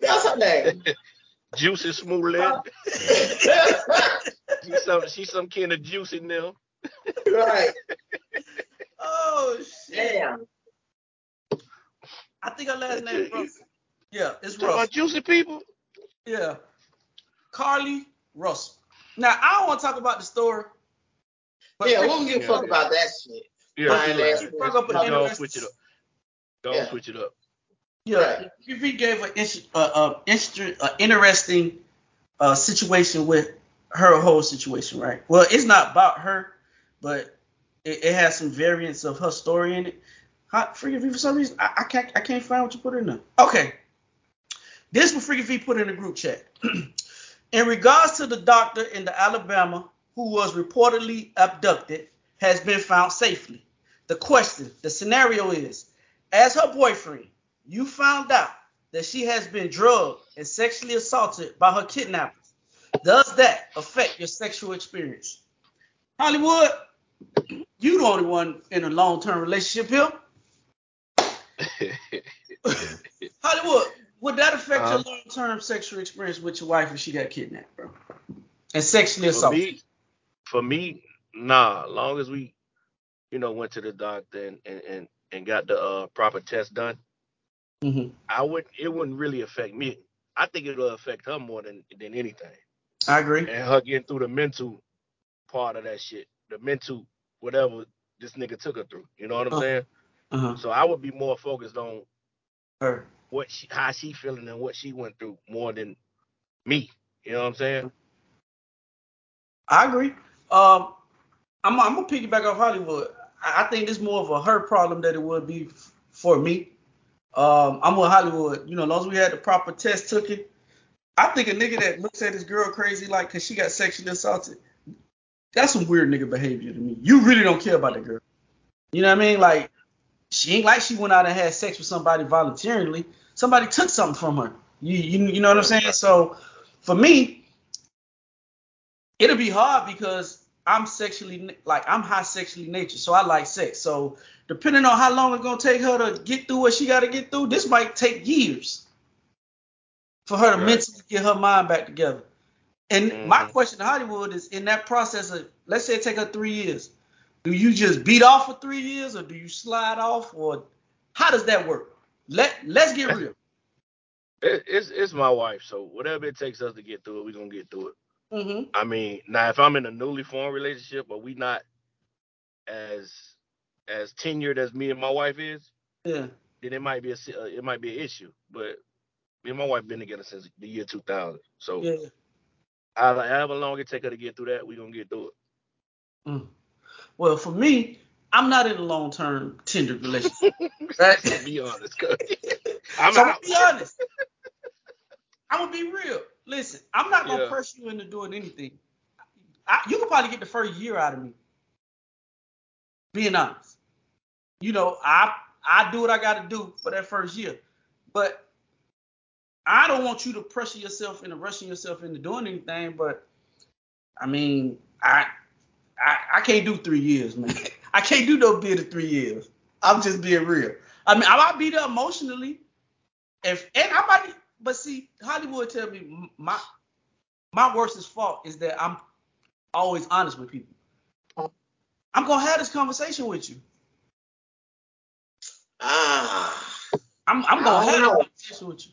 That's her name. Juicy smooth leg. She's some she's some kind of juice in there. right. Oh shit. Damn. I think her last name is Russell. Yeah, it's Talking about juicy people. Yeah. Carlee Russell. Now I don't want to talk about the story. But Yeah, we Ricky don't give a fuck yeah. about that shit. Yeah, Fine she ass like. Fuck up an go interesting- switch it up. Go Yeah. switch it up. Yeah, Right. Ricky gave an ins- uh, uh, uh, interesting uh, situation with her whole situation, right? Well, it's not about her, but it, it has some variants of her story in it. How, Freaky V, for some reason, I, I can't I can't find what you put in there. Okay, this what Freaky V put in the group chat. in regards to the doctor in the Alabama who was reportedly abducted, has been found safely. The question, the scenario is, as her boyfriend, you found out that she has been drugged and sexually assaulted by her kidnappers. Does that affect your sexual experience? Hollywood, you the only one in a long-term relationship here. Hollywood, would that affect Uh-huh. your long-term sexual experience with your wife if she got kidnapped, bro? And sexually for me, for me, nah. As long as we, you know, went to the doctor and and and, and got the uh, proper test done, hmm I would. It wouldn't really affect me. I think it'll affect her more than than anything, I agree. and her getting through the mental part of that shit, the mental whatever this nigga took her through. You know what I'm Uh. saying? Uh-huh. So I would be more focused on Her. what she, how she feeling and what she went through more than me. You know what I'm saying? I agree. Um, I'm, I'm gonna piggyback off Hollywood. I, I think it's more of a her problem than it would be f- for me. Um, I'm with Hollywood. You know, as long as we had the proper test took it. I think a nigga that looks at his girl crazy like because she got sexually assaulted, that's some weird nigga behavior to me. You really don't care about the girl. You know what I mean? Like, she ain't like she went out and had sex with somebody voluntarily. Somebody took something from her. You you, you know what I'm saying? So for me, it'll be hard because I'm sexually like I'm high sexually natured, so I like sex. So depending on how long it's gonna take her to get through what she got to get through, this might take years for her to Right. mentally get her mind back together. And my Mhm. question to Hollywood is, in that process of, let's say it take her three years, do you just beat off for three years, or do you slide off, or how does that work? Let Let's get real. It, it's it's my wife, so whatever it takes us to get through it, we're gonna get through it. hmm I mean, now if I'm in a newly formed relationship, but we not as as tenured as me and my wife is, Yeah. then it might be a it might be an issue. But me and my wife been together since the year 2000, so Yeah. I, however long it take her to get through that, we gonna get through it. Mm. Well, for me, I'm not in a long term tender relationship. right? to be honest, 'cause I'm so out. gonna be honest. I'm gonna be real. Listen, I'm not gonna Yeah. press you into doing anything. I, you can probably get the first year out of me. Being honest, you know, I I do what I got to do for that first year, but I don't want you to pressure yourself into rushing yourself into doing anything. But I mean, I I, I can't do three years, man. I can't do no bid of three years. I'm just being real. I mean, I might be there emotionally, if and I might, but see, Hollywood tell me my my worstest fault is that I'm always honest with people. I'm gonna have this conversation with you. Ah, I'm I'm I gonna have know. this conversation with you.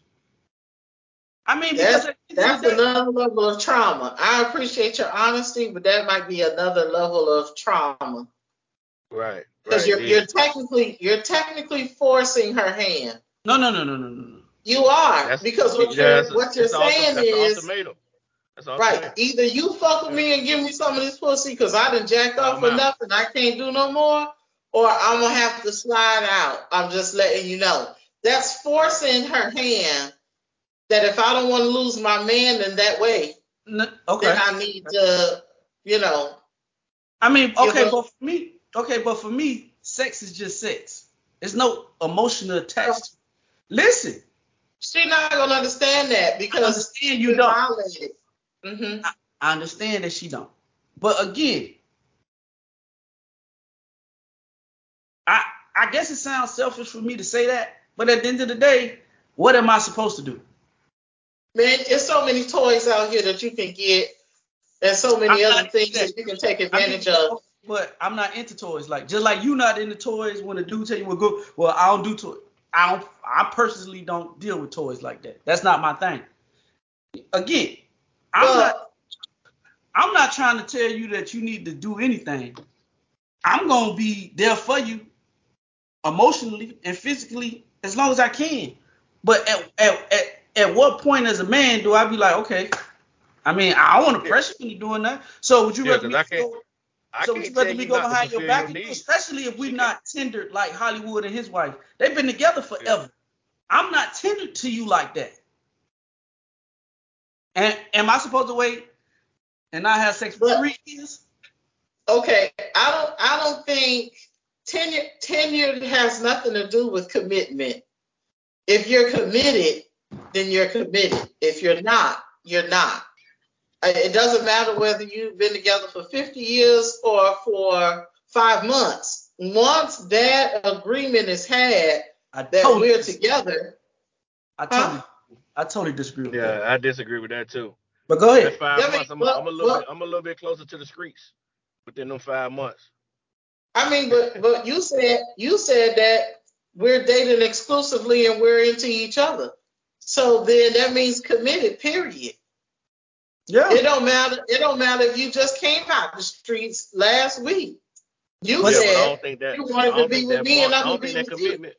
I mean, that's at the end of that's the another level of trauma. I appreciate your honesty, but that might be another level of trauma Right, because right. you're yeah. you're technically you're technically forcing her hand. no, no, no, no, no, no, no. You are That's- because what yeah, you're what you're that's the saying that's is ultimatum. That's right. ultimatum. Either you fuck with me and give me some of this pussy because I didn't jack off I'm out. and I can't do no more, or I'm gonna have to slide out. I'm just letting you know. That's forcing her hand. That if I don't want to lose my man in that way, No, okay. then I need to, you know, I mean, okay, but for me, okay, but for me, sex is just sex. There's no emotional attached. Listen, She's not gonna understand that I because understand you don't. violated. hmm I understand that she don't. But again, I I guess it sounds selfish for me to say that, but at the end of the day, what am I supposed to do? Man, there's so many toys out here that you can get, and so many I'm other things into that you can take I mean, advantage of. But I'm not into toys. Like just like you not into toys when a dude tell you well go well I don't do toys. I don't I personally don't deal with toys like that. That's not my thing. Again, I'm Well- not I'm not trying to tell you that you need to do anything. I'm gonna be there for you emotionally and physically as long as I can. But at at at, at what point as a man do I be like, okay, I mean, I don't want to pressure you into doing that. So would you Yeah, rather 'cause me I can't- go, I so can't would you rather me you go not behind your back, your and do it, needs. especially if we're not tendered like Hollywood and his wife? They've been together forever. I'm not tendered to you like that. And am I supposed to wait and not have sex for But- three years? Okay, I don't I don't think tenure tenure has nothing to do with commitment. If you're committed, then you're committed. If you're not, you're not. Uh, It doesn't matter whether you've been together for 50 years or for five months. Once that agreement is had that totally, we're together, I totally, I totally disagree with Yeah, that. I disagree with that too. But go That ahead. five Yeah, months, I'm, but- I'm a little but- bit, I'm a little bit closer to the streets within them five months. I mean, but but you said you said that we're dating exclusively and we're into each other. So then that means committed. Period. Yeah. It don't matter. It don't matter if you just came out the streets last week. You Yeah, but I said don't think that. you wanted to be with me bond- and I'm don't gonna think be that with you. commitment.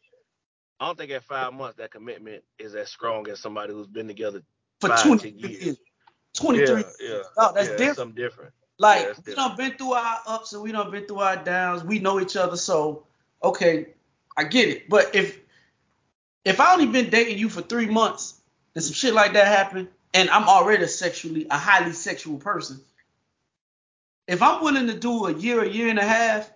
I don't think at five months that commitment is as strong as somebody who's been together. For five, 23 years. years. 23 Yeah, years. yeah, Dog, that's yeah, different. something different. Like Yeah, that's we done been through our ups and we done been through our downs. We know each other, so okay, I get it. But if if I only been dating you for three months and some shit like that happened, and I'm already a sexually a highly sexual person, if I'm willing to do a year, a year and a half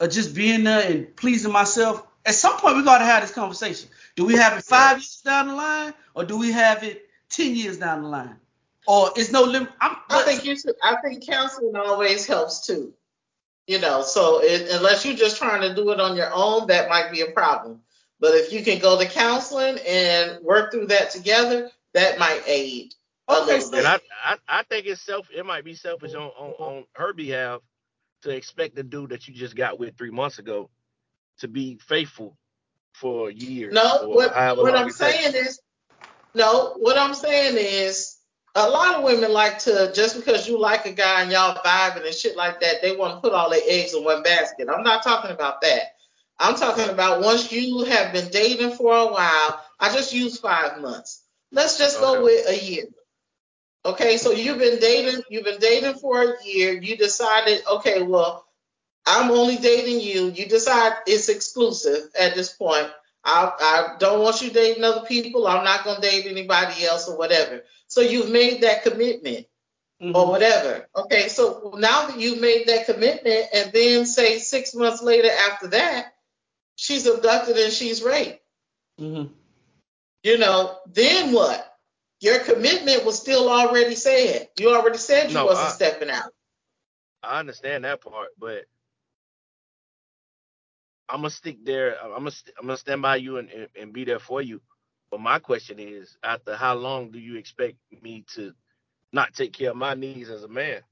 of just being there and pleasing myself, at some point we gotta have this conversation. Do we have it five years down the line, or do we have it ten years down the line? Or is no limit? I'm, I think you should. I think counseling always helps too. You know, so it, unless you're just trying to do it on your own, that might be a problem. But if you can go to counseling and work through that together, that might aid Okay, little. And I, I, I think it's self. It might be selfish on, on, on her behalf to expect the dude that you just got with three months ago to be faithful for years. No, what, what I'm it takes. saying is, no, what I'm saying is, a lot of women like to just because you like a guy and y'all vibing and shit like that, they want to put all their eggs in one basket. I'm not talking about that. I'm talking about once you have been dating for a while. I just use five months. Let's just go with a year. Okay, so you've been dating, you've been dating for a year. You decided, okay, well, I'm only dating you. You decide it's exclusive at this point. I, I don't want you dating other people. I'm not going to date anybody else or whatever. So you've made that commitment Mhm. or whatever. Okay, so now that you've made that commitment, and then say six months later after that, she's abducted and she's raped. Mhm. You know, then what? Your commitment was still already said. You already said you No, wasn't I- stepping out. I understand that part, but I'm gonna stick there. I'm gonna st- I'm gonna stand by you and, and, and be there for you. But my question is, after how long do you expect me to not take care of my needs as a man?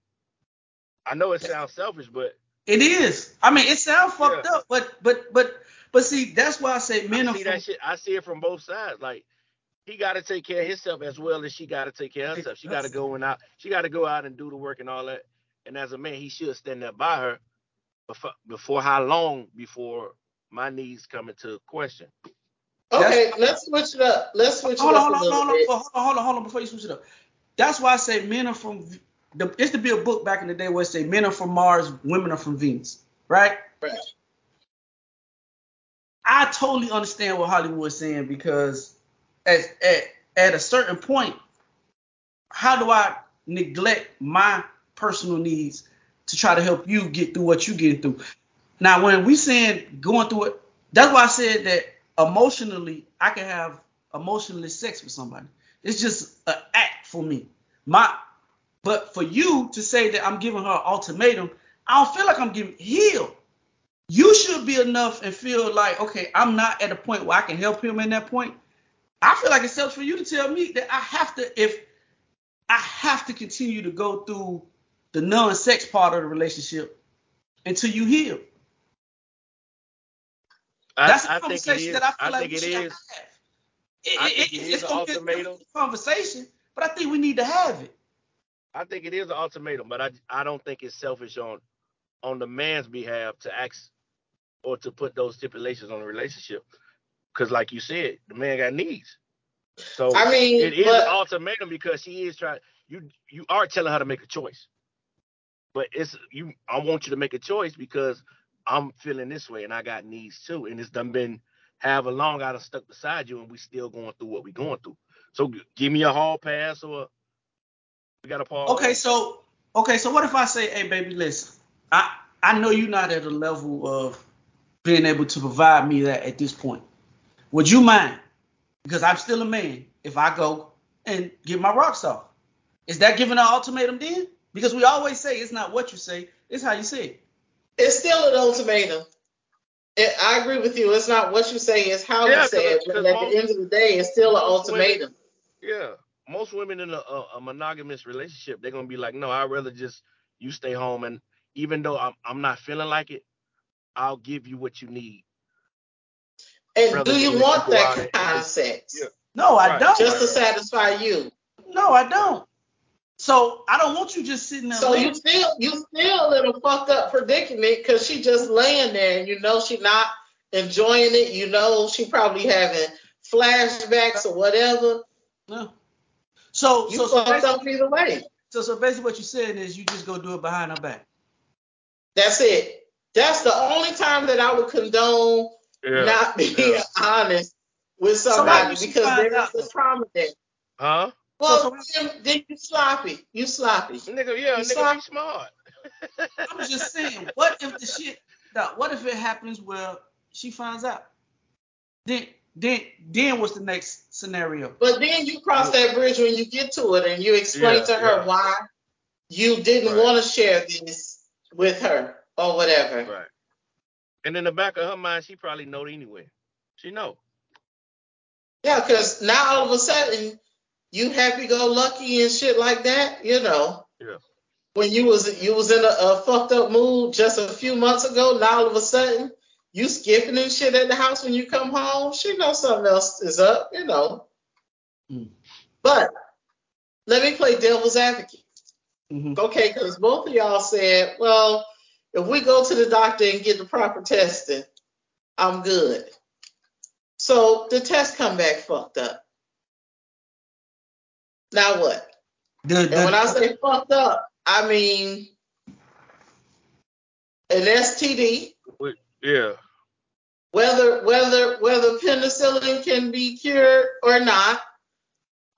I know it sounds selfish, but It is. I mean, it sounds fucked Yeah. up, but but but but see, that's why I say men I are see from, that shit. I see it from both sides. Like he got to take care of himself as well as she got to take care of herself. She got to go and out. She got to go out and do the work and all that. And as a man, he should stand there by her. Before, before how long before my needs come into question? Okay, let's switch it up. Let's switch it hold on, up hold on, little hold on, hold on, hold on, hold on, before you switch it up. That's why I say men are from. The, it used to be a book back in the day where it say men are from Mars, women are from Venus, right? Right. I totally understand what Hollywood is saying because at, at at a certain point, how do I neglect my personal needs to try to help you get through what you get through? Now, when we saying going through it, that's why I said that emotionally, I can have emotionless sex with somebody. It's just an act for me. My But for you to say that I'm giving her an ultimatum, I don't feel like I'm giving heal. You should be enough and feel like, okay, I'm not at a point where I can help him in that point. I feel like it's selfish for you to tell me that I have to, if I have to continue to go through the non-sex part of the relationship until you heal. I, That's a I think it conversation that I feel I like think we it should have is. to have. It- I it- think it- it is it's an gonna be a ultimatum. conversation, but I think we need to have it. I think it is an ultimatum, but I I don't think it's selfish on on the man's behalf to ask or to put those stipulations on the relationship. Because like you said, the man got needs. So I mean, it is but- an ultimatum because she is trying you you are telling her to make a choice. But it's you I want you to make a choice because I'm feeling this way and I got needs too. And it's done been however long I done stuck beside you and we still going through what we going through. So give me a hall pass or we got a pause. Okay, so okay, so what if I say, hey baby, listen, I I know you're not at a level of being able to provide me that at this point. Would you mind? Because I'm still a man. If I go and get my rocks off, is that giving an ultimatum then? Because we always say it's not what you say, it's how you say it. It's still an ultimatum. It, I agree with you. It's not what you say, it's how Yeah, you say it. But at the end of the day, it's still an most women- ultimatum. Yeah, most women in a, a, a monogamous relationship, they're gonna be like, no, I'd rather just you stay home, and even though I'm I'm not feeling like it, I'll give you what you need. And Rather do you want you go out that kind of sex? Yeah. No, I Right. don't. Just to satisfy you. no, I don't. So I don't want you just sitting there. So laying- you still you still in a fucked up predicament because she just laying there and you know she not enjoying it. You know she probably having flashbacks or whatever. No. So You so so fucked up basically, either way. so so basically what you're saying is you just go do it behind her back. That's it. That's the only time that I would condone Yeah. not being yeah. honest with So why somebody because find there out, is a trauma there. Huh? Well, So- then, then you sloppy. You sloppy. Nigga, yeah, You nigga, stop- be smart. I'm just saying, what if the shit? Now, what if it happens where she finds out? Then, then, then what's the next scenario? But then you cross that bridge when you get to it and you explain Yeah, to her yeah. why you didn't Right. want to share this with her or whatever. Right. And in the back of her mind, she probably know it anyway. She know. Yeah, because now all of a sudden you happy go lucky and shit like that, you know. Yeah. When you was you was in a, a fucked up mood just a few months ago, now all of a sudden you skipping and shit at the house when you come home. She knows something else is up, you know. Mm. But let me play devil's advocate. Mhm. Okay, because both of y'all said, well, if we go to the doctor and get the proper testing, I'm good. So the test come back fucked up. Now what? The, And the, when I say fucked up, I mean an STD, Yeah. Whether whether whether penicillin can be cured or not.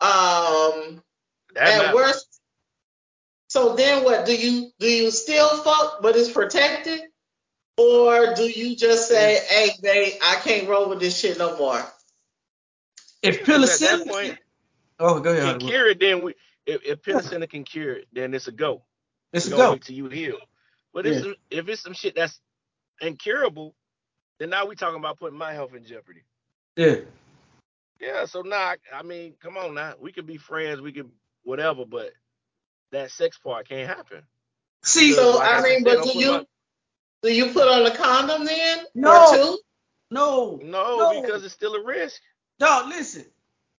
Um, at matters. worst. So then what? Do you do you still fuck but it's protected? Or do you just say, hey babe, I can't roll with this shit no more? if Because at that penicillin, point, oh, go ahead. can cure it, then we if, if penicillin can cure it, then it's a go. It's a We gonna go. wait till you heal. But Yeah. some, if it's some shit that's incurable, then now we talking about putting my health in jeopardy. Yeah. Yeah, so now I, I mean, come on now. We could be friends, we could whatever, but that sex part can't happen. See, So like I I mean, but do you my- do you put on a condom then? No. Or two? no, No, No. because it's still a risk. dog. Listen,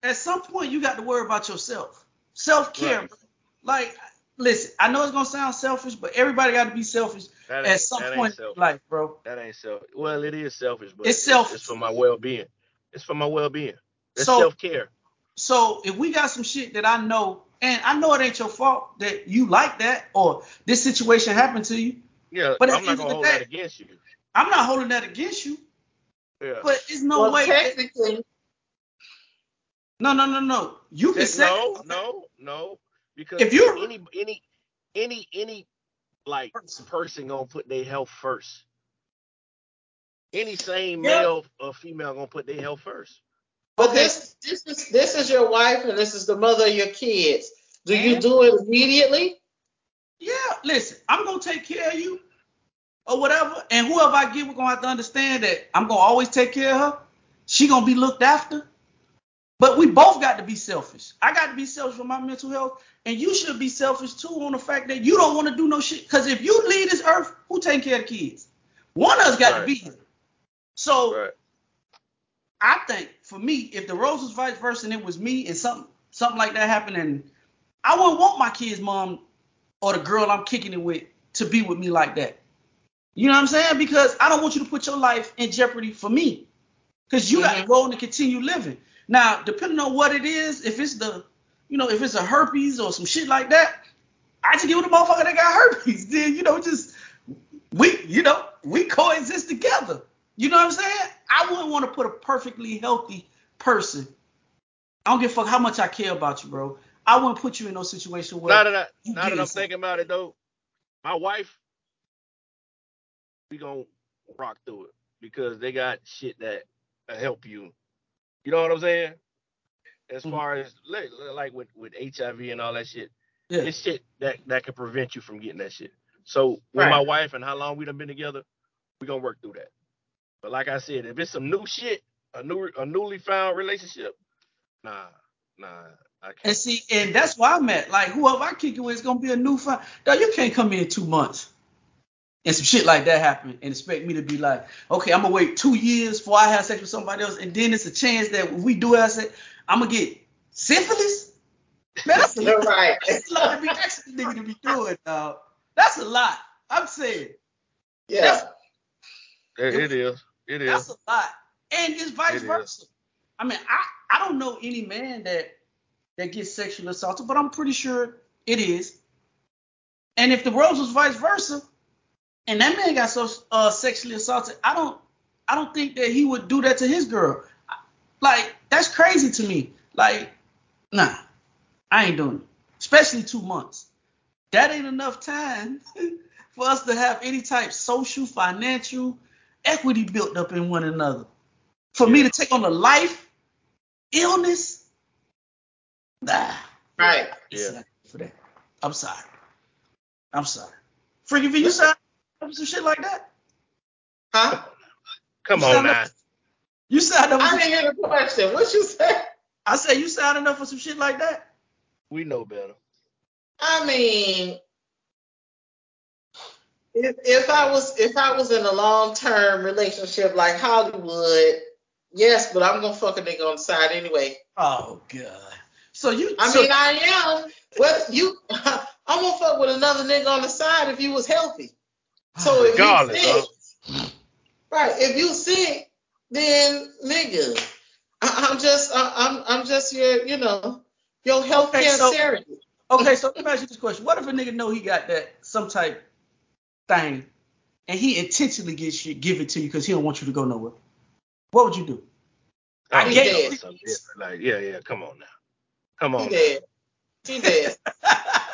at some point you got to worry about yourself. Self care. Right. Like, listen, I know it's gonna sound selfish, but everybody got to be selfish at some point in life, bro. That ain't selfish. Well, it is selfish, but It's selfish. It's for my well being. It's for my well being. It's So- self care. So if we got some shit that I know, and I know it ain't your fault that you like that or this situation happened to you, Yeah, But I'm not end of gonna hold day- that against you. I'm not holding that against you. Yeah. But it's no well, way. that- technically, no, no, no, no. You can say no, no, no. Because If you- any any any any like person gonna put their health first. Any same Yeah. male or female gonna put their health first. but Okay. this this is this is your wife and this is the mother of your kids. Do you do it immediately? Yeah, listen, I'm gonna take care of you or whatever, and whoever I get, we're gonna have to understand that I'm gonna always take care of her. She gonna be looked after. But we both got to be selfish. I got to be selfish for my mental health, and you should be selfish too on the fact that you don't want to do no shit. Because if you leave this earth, who take care of the kids? One of us got to be here. So Right. I think for me, if the roles was vice versa and it was me and something something like that happened, and I wouldn't want my kid's mom or the girl I'm kicking it with to be with me like that. You know what I'm saying? Because I don't want you to put your life in jeopardy for me. Because you got mm-hmm. to go on and continue living. Now, depending on what it is, if it's the, you know, if it's a herpes or some shit like that, I just give it a motherfucker that got herpes. Then, you know, just we, you know, we coexist together. You know what I'm saying? I wouldn't want to put a perfectly healthy person. I don't give a fuck how much I care about you, bro. I wouldn't put you in no situation where Now that I, now that I'm thinking about it though, my wife, we gonna rock through it because they got shit that help you. You know what I'm saying? As Mhm. far as like, with with HIV and all that shit, yeah. it's shit that that can prevent you from getting that shit. So with Right. my wife and how long we done been together, we gonna work through that. But like I said, if it's some new shit, a new a newly found relationship, nah, nah, I And can't. see, and that's why I'm at. Like, whoever I kick it with is gonna be a new find. Now, you can't come in two months and some shit like that happen and expect me to be like, okay, I'm gonna wait two years before I have sex with somebody else, and then it's a chance that if we do have sex, I'm gonna get syphilis. Man, that's a lot. right. That's a lot to be asking the nigga to be doing, dog. That's a lot. I'm saying Yeah. It, it is. It that's a lot, and it's vice It is. versa. I mean, I I don't know any man that that gets sexually assaulted, but I'm pretty sure it is. And if the roles was vice versa, and that man got so uh, sexually assaulted, I don't I don't think that he would do that to his girl. Like that's crazy to me. Like, nah, I ain't doing it. Especially two months. That ain't enough time for us to have any type social, financial equity built up in one another. For me to take on a life illness, nah. Right. Yeah. for that. I'm sorry. I'm sorry. Freaky V, you signed up some shit like that? Huh? Come You on signed now. up- You signed up I didn't hear the question. What you say? I said you signed up for some shit like that? We know better. I mean, if, if I was if I was in a long term relationship like Hollywood, yes, but I'm gonna fuck a nigga on the side anyway. Oh god. So you I so, mean, I am. Well, you, I'm gonna fuck with another nigga on the side if you was healthy. So if Regardless, you sick, right? If you sick, then nigga, I, I'm just I, I'm I'm just your you know your healthcare Okay, so- surrogate. Okay, so let me ask you this question. What if a nigga know he got that some type thing and he intentionally gets you give it to you because he don't want you to go nowhere? What would you do? Oh, I Oh, He get you know dead. it's something different. Like, yeah, yeah, come on now. Come on. now. dead. He dead.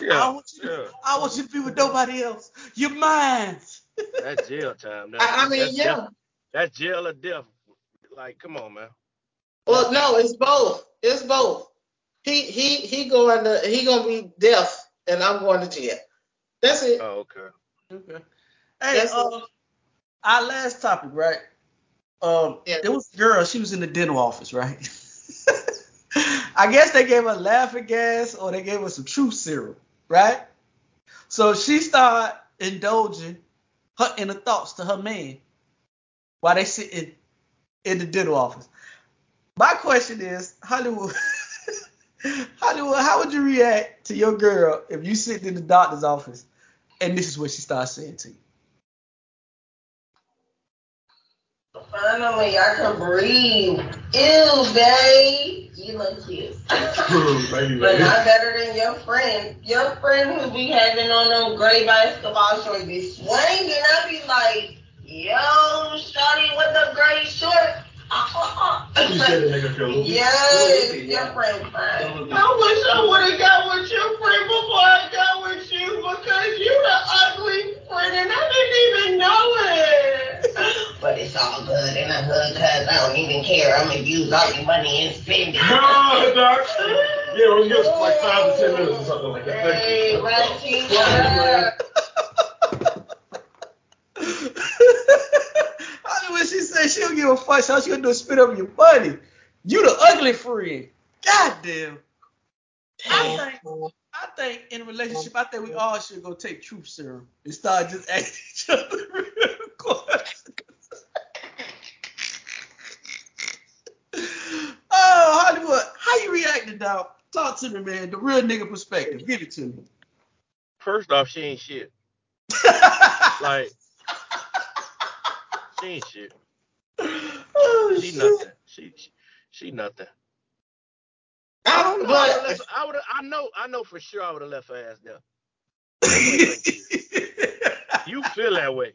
I Yeah, don't want you to, yeah. I want you to be with nobody else. You're mine. That's jail time. That, I, I mean, that's yeah. Death, that's jail or death. Like, come on, man. Well, no, it's both. It's both. He he he going to he gonna be deaf, and I'm going to jail. That's it. Oh, okay. Okay. Hey, That's um, our last topic, right? Um, Yeah. there was a girl. She was in the dental office, right? I guess they gave her laughing gas or they gave her some truth serum, right? So she started indulging her inner thoughts to her man while they sitting in the dental office. My question is, Hollywood, Hollywood, how would you react to your girl if you sit in the doctor's office and this is what she starts saying to you? Finally, I can breathe. Ew, babe. You look cute. but not better than your friend. Your friend who be having on them gray basketball shorts be swinging. I be like, yo, shawty with the gray shorts. yes, your friend fine. I wish I would have got with your friend before I got with you because you the ugly friend and I didn't even know it. But it's all good in the hood because I don't even care. I'm going to use all your money and spend it. Yeah, only give us like five to ten minutes or something like that. Thank Hey, you. Martina. I mean, when she said she don't give a fuck, so she gonna do is spit up your money. You the ugly friend. God damn. I think, I think in a relationship, I think we all should go take truth serum and start just asking each other real questions. oh, Hollywood, how you reacting, dog? Talk to me, man. The real nigga perspective. Give it to me. First off, she ain't shit. Like she ain't shit. oh, She shit. nothing. She she, she nothing. I know. Would've But left, I would. I know. I know for sure. I would have left her ass there. You feel that way.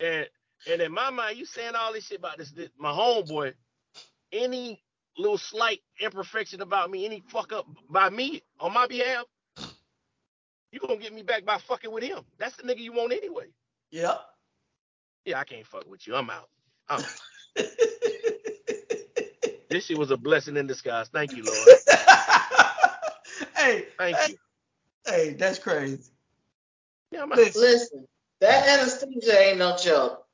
And and in my mind, you saying all this shit about this, this my homeboy. Any little slight imperfection about me, any fuck up by me on my behalf, you gonna get me back by fucking with him. That's the nigga you want anyway. yep. Yeah, I can't fuck with you. I'm out. I'm out. This shit was a blessing in disguise. Thank you, Lord. hey, Thank hey, you. hey, that's crazy. Yeah, I'm out. Listen, listen, that anesthesia ain't no joke.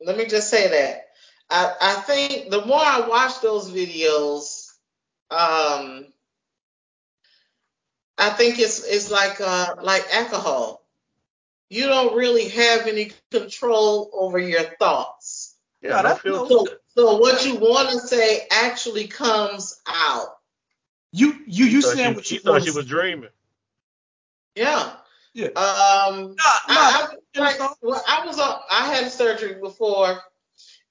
Let me just say that. I, I think the more I watch those videos, um, I think it's it's like uh, like alcohol. You don't really have any control over your thoughts. Yeah, No, no that's filter. So, so what you want to say actually comes out. you you you thought saying she, what she you thought want she to was dreaming. Yeah. Yeah. Um, Nah, nah, I, that- I, like, well, I was on. I had surgery before,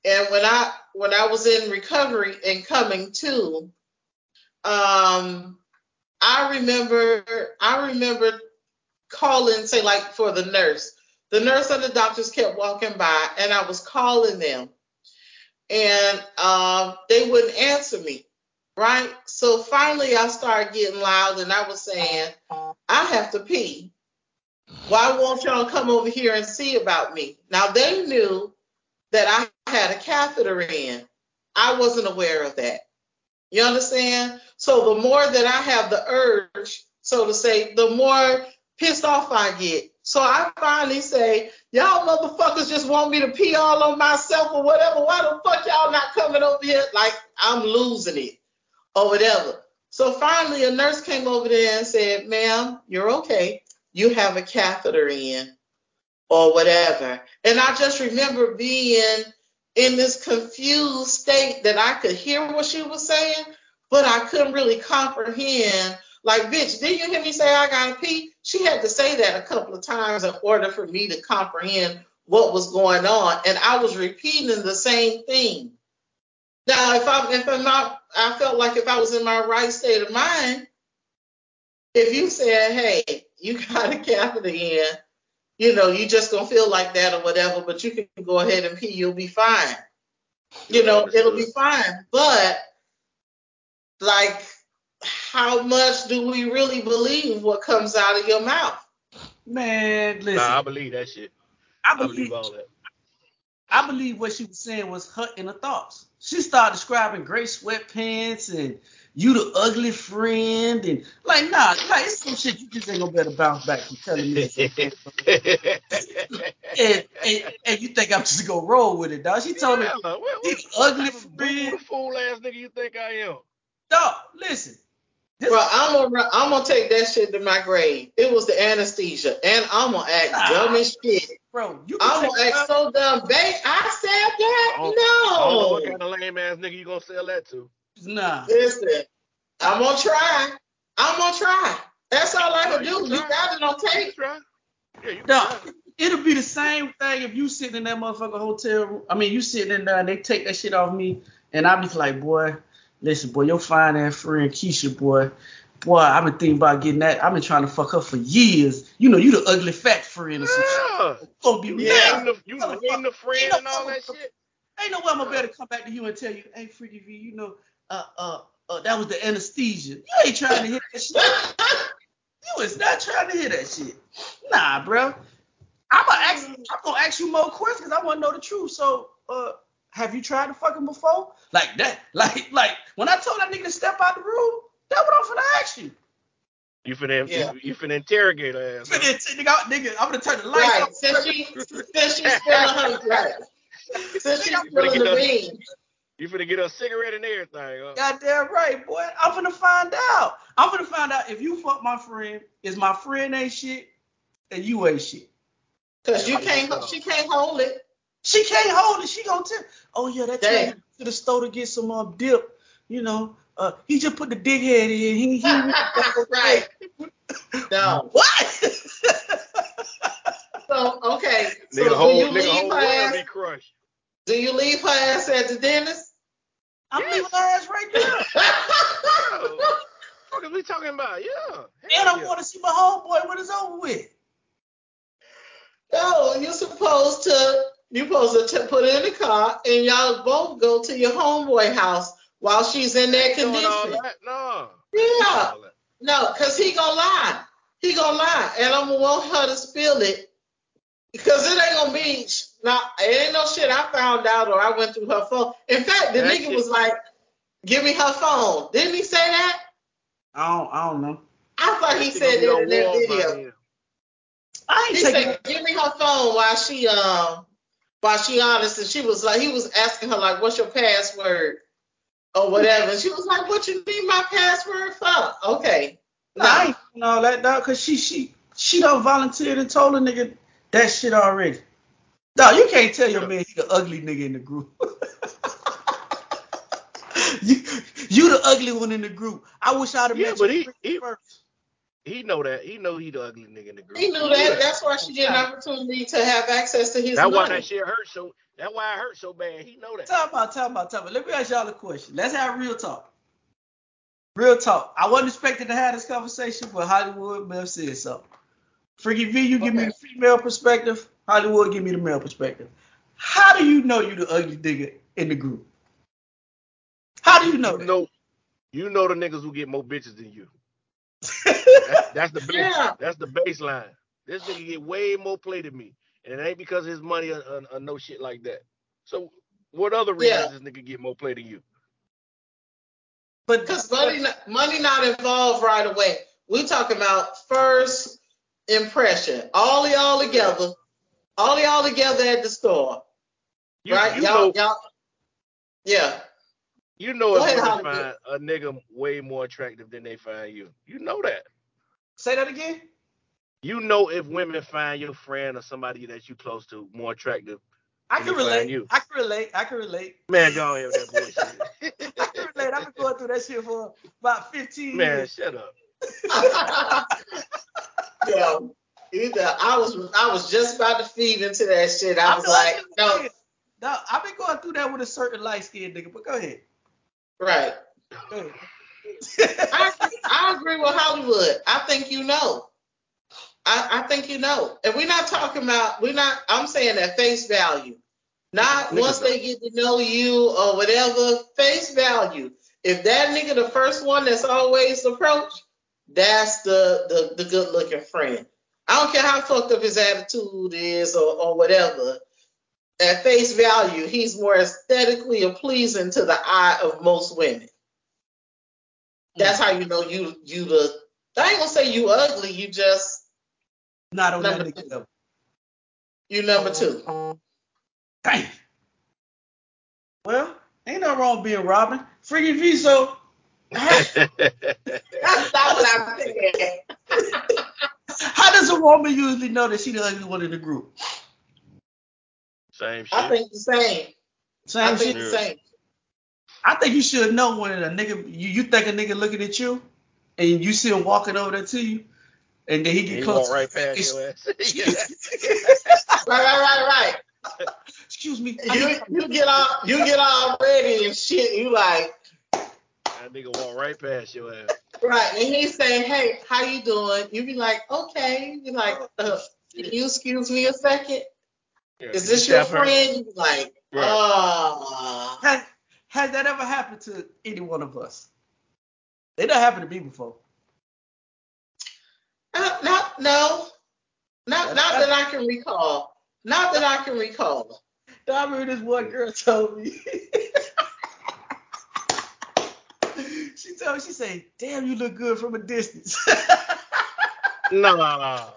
and when I when I was in recovery and coming to, um, I remember I remember calling, say like for the nurse. The nurse and the doctors kept walking by, and I was calling them, and um, they wouldn't answer me. Right. So finally, I started getting loud, and I was saying, "I have to pee." Why won't y'all come over here and see about me? Now they knew that I had a catheter in. I wasn't aware of that. You understand? So the more that I have the urge, so to say, the more pissed off I get. So I finally say, y'all motherfuckers just want me to pee all on myself or whatever. Why the fuck y'all not coming over here? Like I'm losing it or whatever. So finally a nurse came over there and said, ma'am, you're okay you have a catheter in or whatever. And I just remember being in this confused state that I could hear what she was saying, but I couldn't really comprehend. Like, bitch, did you hear me say I gotta pee? She had to say that a couple of times in order for me to comprehend what was going on. And I was repeating the same thing. Now, if I'm if I'm not, I felt like if I was in my right state of mind, if you said, hey, you got a catheter in, you know, you just gonna feel like that or whatever, but you can go ahead and pee, you'll be fine. You know, it'll be fine. But like, how much do we really believe what comes out of your mouth? man, listen. Nah, I believe that shit. I I believe believe all that. I believe what she was saying was her inner thoughts. She started describing gray sweatpants and you the ugly friend and like nah, like it's some shit you just ain't gonna better bounce back from telling me. and, and, and you think I'm just gonna roll with it, dog? She told Yeah, her what, what, he what the ugly type of friend. boo fool ass nigga you think I am? Dog, listen. This, Bro, I'm gonna I'm gonna take that shit to my grave. It was the anesthesia, and I'm gonna act Nah. dumb as shit. bro, you can I'm gonna act so dumb, babe. I said that. I don't, I don't know No. what kind of lame ass nigga you gonna sell that to. nah. Listen, I'm gonna try. I'm gonna try. That's all I can No, do. you You try. got it on tape. try. Yeah, you No, it'll be the same thing if you sitting in that motherfucker hotel room. I mean, you sitting in there and they take that shit off me, and I'll be like, boy, listen, boy, your fine ass friend Keisha, boy, boy, I've been thinking about getting that. I've been trying to fuck her for years. You know, you the ugly fat friend or some shit. Yeah. You gonna be You Yeah. the you name the friend and all that shit. Ain't no way I'm gonna better come back to you and tell you, hey, Freaky V, you know, uh, uh, uh, that was the anesthesia. You ain't trying to hit that shit. You is not trying to hear that shit. Nah, bro. I'm gonna ask. I'm gonna ask you more questions. I want to know the truth. So, uh, have you tried to fuck him before? Like that? Like, like when I told that nigga to step out the room, that You finna Yeah. you, you finna interrogate her ass. huh? Nigga, nigga, nigga, I'm gonna turn the lights Right. off. Since she since she's spilling her right. Since she's spilling the beans. You finna get her a cigarette and everything. Huh? Goddamn right, boy. I'm finna find out. I'm finna find out if you fuck my friend, is my friend ain't shit, and you ain't shit. Cause you can't she can't hold it. She can't hold it. She gonna tell. Oh yeah, that Damn. time to the store to get some um dip. You know, uh, he just put the dick head in. He, he right. No. What? So okay. So Nigga do whole you nigga leave whole her ass? be crushed. Do you leave her ass at the dentist? I'm leaving her ass right there. Oh, what are we talking about? Yeah. And Hell I'm yeah. going to see my homeboy when it's over with. no, you're supposed to you're supposed to t- put her in the car and y'all both go to your homeboy house while she's in that Ain't all condition. that. No. Yeah. All that. No, cause he gonna lie. He gonna lie, and I'm gonna want her to spill it because it ain't gonna be. Now, it ain't no shit I found out or I went through her phone. In fact, the That nigga shit- was like, "Give me her phone." Didn't he say that? I don't, I don't know. I thought he said gonna that in on that video. I He ain't taking. said, "Give me her phone while she um while she honest." And she was like, he was asking her like, "What's your password?" or whatever. And she was like, "What you need my password for?" Okay. Nah, I ain't doing all that dog, cause she she she done volunteered and told a nigga that shit already. Dog, you can't tell your man he the ugly nigga in the group. you you the ugly one in the group. I wish I'd have Yeah, met but you he- he- first. He know that. He know he the ugly nigga in the group. He knew that. That's why she get an opportunity to have access to his That's why money. that shit hurt so. That's why it hurt so bad. He know that. Talk about, talk about, talk about. Let me ask y'all a question. Let's have real talk. Real talk. I wasn't expecting to have this conversation, but Hollywood Mel said something. Freaky V, you give me the female perspective. Hollywood, give me the male perspective. How do you know you the ugly nigga in the group? How do you know You that? know, you know the niggas who get more bitches than you. That's, that's the base, Yeah. that's the baseline. This nigga get way more play than me, and it ain't because of his money or, or, or no shit like that. So, what other reasons Yeah. this nigga get more play than you? but Because money, not- money not involved right away. We talking about first impression. All y'all together. All y'all together at the store. You, right? you y'all, know, y'all. Yeah. you know Go if ahead, Hollywood. find a nigga way more attractive than they find you. You know that. Say that again. You know if women find your friend or somebody that you close to more attractive. I can relate. you. I can relate. I can relate. Man, go ahead with that I can relate. I've been going through that shit for about 15 Man, years. shut up. yeah. Either I was I was just about to feed into that shit. I I'm was like, no. No, I've been going through that with a certain light skinned nigga, but go ahead. right. Go ahead. I, I agree with Hollywood. I think you know. I, I think you know. And we're not talking about we're not I'm saying at face value. Not once they get to know you or whatever, face value. If that nigga the first one that's always approached, that's the the, the good looking friend. I don't care how fucked up his attitude is or, or whatever. At face value, he's more aesthetically pleasing to the eye of most women. That's how you know you you the. I ain't gonna say you ugly. You just Not on Number nigga two. level. you number two. Um, Damn. Well, ain't no wrong being Robin. Freaky V, so That's not what I said. how does a woman usually know that she the ugly one in the group? Same shit. I think the same. Same I think shit. the same. I think you should know when a nigga you, you think a nigga looking at you and you see him walking over there to you and then he get he close. walk right past your ass. yeah. Right, right, right, Excuse me. right. You you get all you get all ready and shit. You like That nigga walk right past your ass. right, and he's saying, "Hey, how you doing?" You be like, "Okay." You be like, uh, "Can you excuse me a second? Yeah, Is you this your tap her- friend?" You be like, Right. "Ah." Has, has that ever happened to any one of us? It done happened to me before. Uh, not no, not not that I can recall. Not that I can recall. I remember this one girl told me. she told me, she said, damn, you look good from a distance. No. Nah.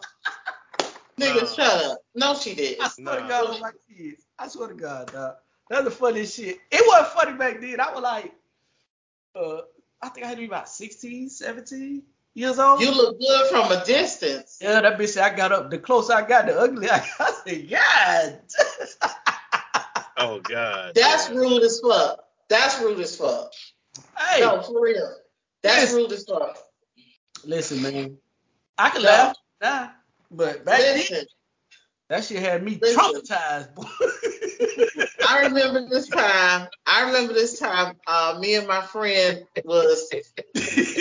Nigga, Nah. shut up. No, she didn't. I swear to Nah. God on my kids. I swear to God, dog. That's the funniest shit. It wasn't funny back then. I was like, uh, I think I had to be about 16, 17 years old. You look good from a distance. yeah, that bitch said I got up. The closer I got, the uglier I got. I said, God. Oh God. That's damn. rude as fuck. That's rude as fuck. hey, No, for real. That's Listen. rude as fuck. listen, man. I can No. laugh now, but back then, Listen, that shit had me Listen. traumatized, boy. I remember this time. I remember this time. Uh, me and my friend was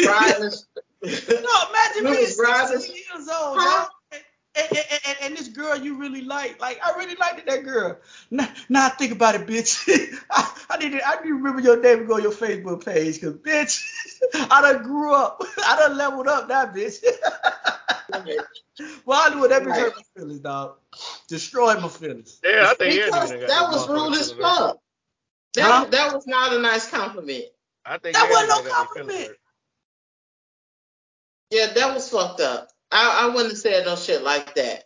riding. No, imagine being riding- 16 years old, Huh? And, and, and, and this girl you really like, like I really liked that girl. Now, now I think about it, bitch. I, I need to, I need to remember your name and go on your Facebook page, cause bitch, I done grew up. I done leveled up that bitch. Well, I knew what that bitch hurt my feelings, dog. Destroyed my feelings. Yeah, I think because every that was rude as fuck. That, Huh? that was not a nice compliment. I think That every wasn't no nigga got their feelings compliment. Yeah, that was fucked up. I, I wouldn't have said no shit like that.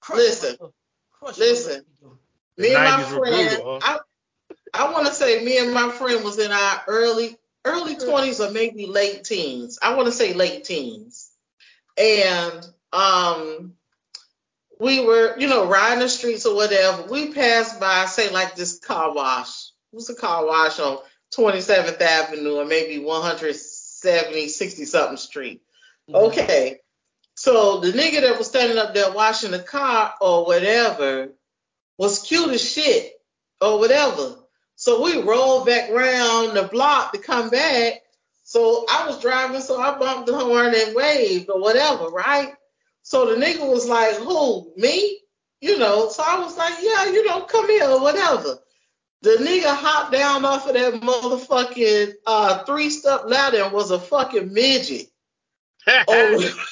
Crush Listen. crush Listen. Me and my friend, brutal, huh? I, I want to say me and my friend was in our early early twenties or maybe late teens. I want to say late teens, and um, we were you know riding the streets or whatever. We passed by say like this car wash. It was a car wash on 27th Avenue or maybe 170 60 something street. Okay. So the nigga that was standing up there washing the car or whatever was cute as shit or whatever. So we rolled back round the block to come back. So I was driving, so I bumped the horn and waved or whatever, right? So the nigga was like, Who, me? You know, so I was like, Yeah, you know, come here or whatever. The nigga hopped down off of that motherfucking uh, three step ladder and was a fucking midget. Oh,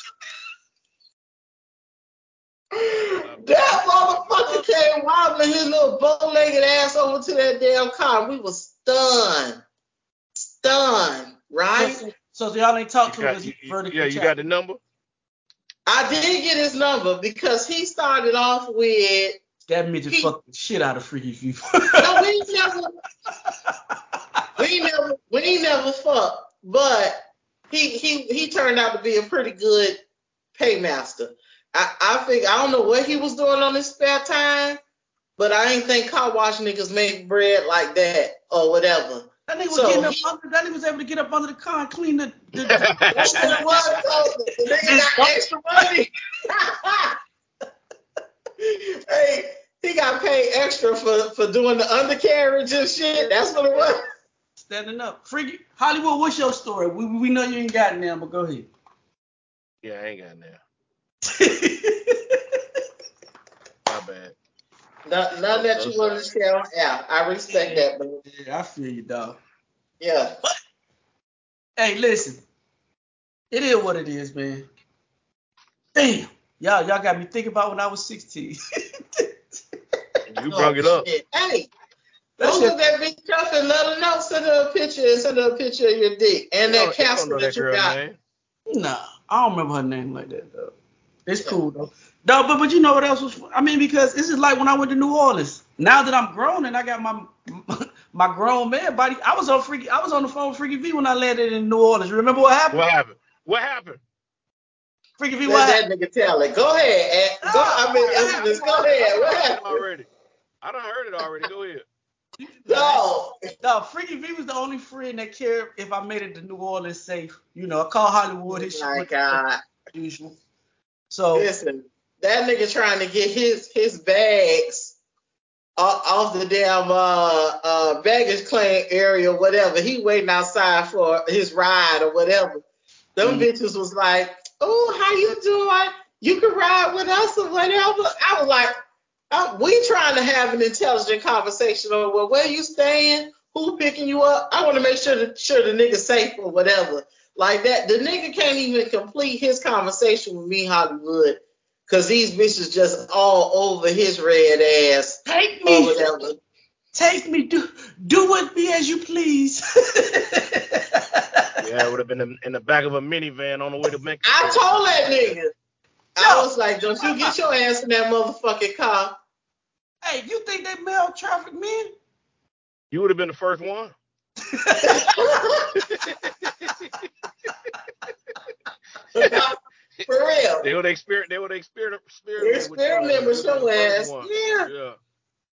that motherfucker came wobbling his little bow-legged ass over to that damn car. We was stunned, stunned, right? So, so y'all ain't talk You to him got- as you- he you- vertically yeah, you got the number? I did get his number because he started off with That midget He- fucked the shit out of Freaky Few. no, we never, we never, we never fucked, but he he he turned out to be a pretty good paymaster. I I think I don't know what he was doing on his spare time, but I ain't think car wash niggas make bread like that or whatever. That nigga was So getting up he- under. That nigga was able to get up under the car and clean the. the, the That's what it was. So the nigga got extra money. hey, he got paid extra for, for doing the undercarriage and shit. That's what it was. standing up. Freaky Hollywood, what's your story? We we know you ain't got it now, but go ahead. yeah, I ain't got now. My bad. None, none that you want to share on air. I respect that, bro. yeah, I feel you, dog. Yeah. Hey, listen. It is what it is, man. Damn. Y'all, y'all got me thinking about when I was 16. You brung it up. Oh, hey, That go shit- that bitch up and let her know. Send her a picture and send her a picture of your dick and that don't- you don't castle that, that you girl got. name. Nah, I don't remember her name like that though. It's cool though. No, but but you know what else was? I mean, because this is like when I went to New Orleans. Now that I'm grown and I got my my grown man body, I was on freaky. I was on the phone with Freaky V when I landed in New Orleans. Remember what happened? What happened? What happened? Freaky V, what Let happened? that nigga tell it. Go ahead. Go. I mean, What just go ahead. What done heard it happened? already. I done heard it already. Go ahead. No. No, Freaky V was the only friend that cared if I made it to New Orleans safe. You know, I called Hollywood. His shit Oh my God. usual. So Listen, that nigga trying to get his his bags off, the damn uh uh baggage claim area, whatever. He waiting outside for his ride or whatever. Them Mhm. bitches was like, "Oh, how you doing? You can ride with us or whatever." I was like, uh, "We trying to have an intelligent conversation over well, where you staying? Who picking you up? I want to make sure that sure the nigga safe or whatever." Like that, the nigga can't even complete his conversation with me, Hollywood, because these bitches just all over his red ass take me. Take me, do do with me as you please. Yeah, it would have been in, in the back of a minivan on the way to Mexico. I told that nigga. I was like, don't you get your ass in that motherfucking car. Hey, you think they male traffic men? You would have been the first one. For real. They would experiment. They would experiment. Experiment with your ass. Yeah. Yeah.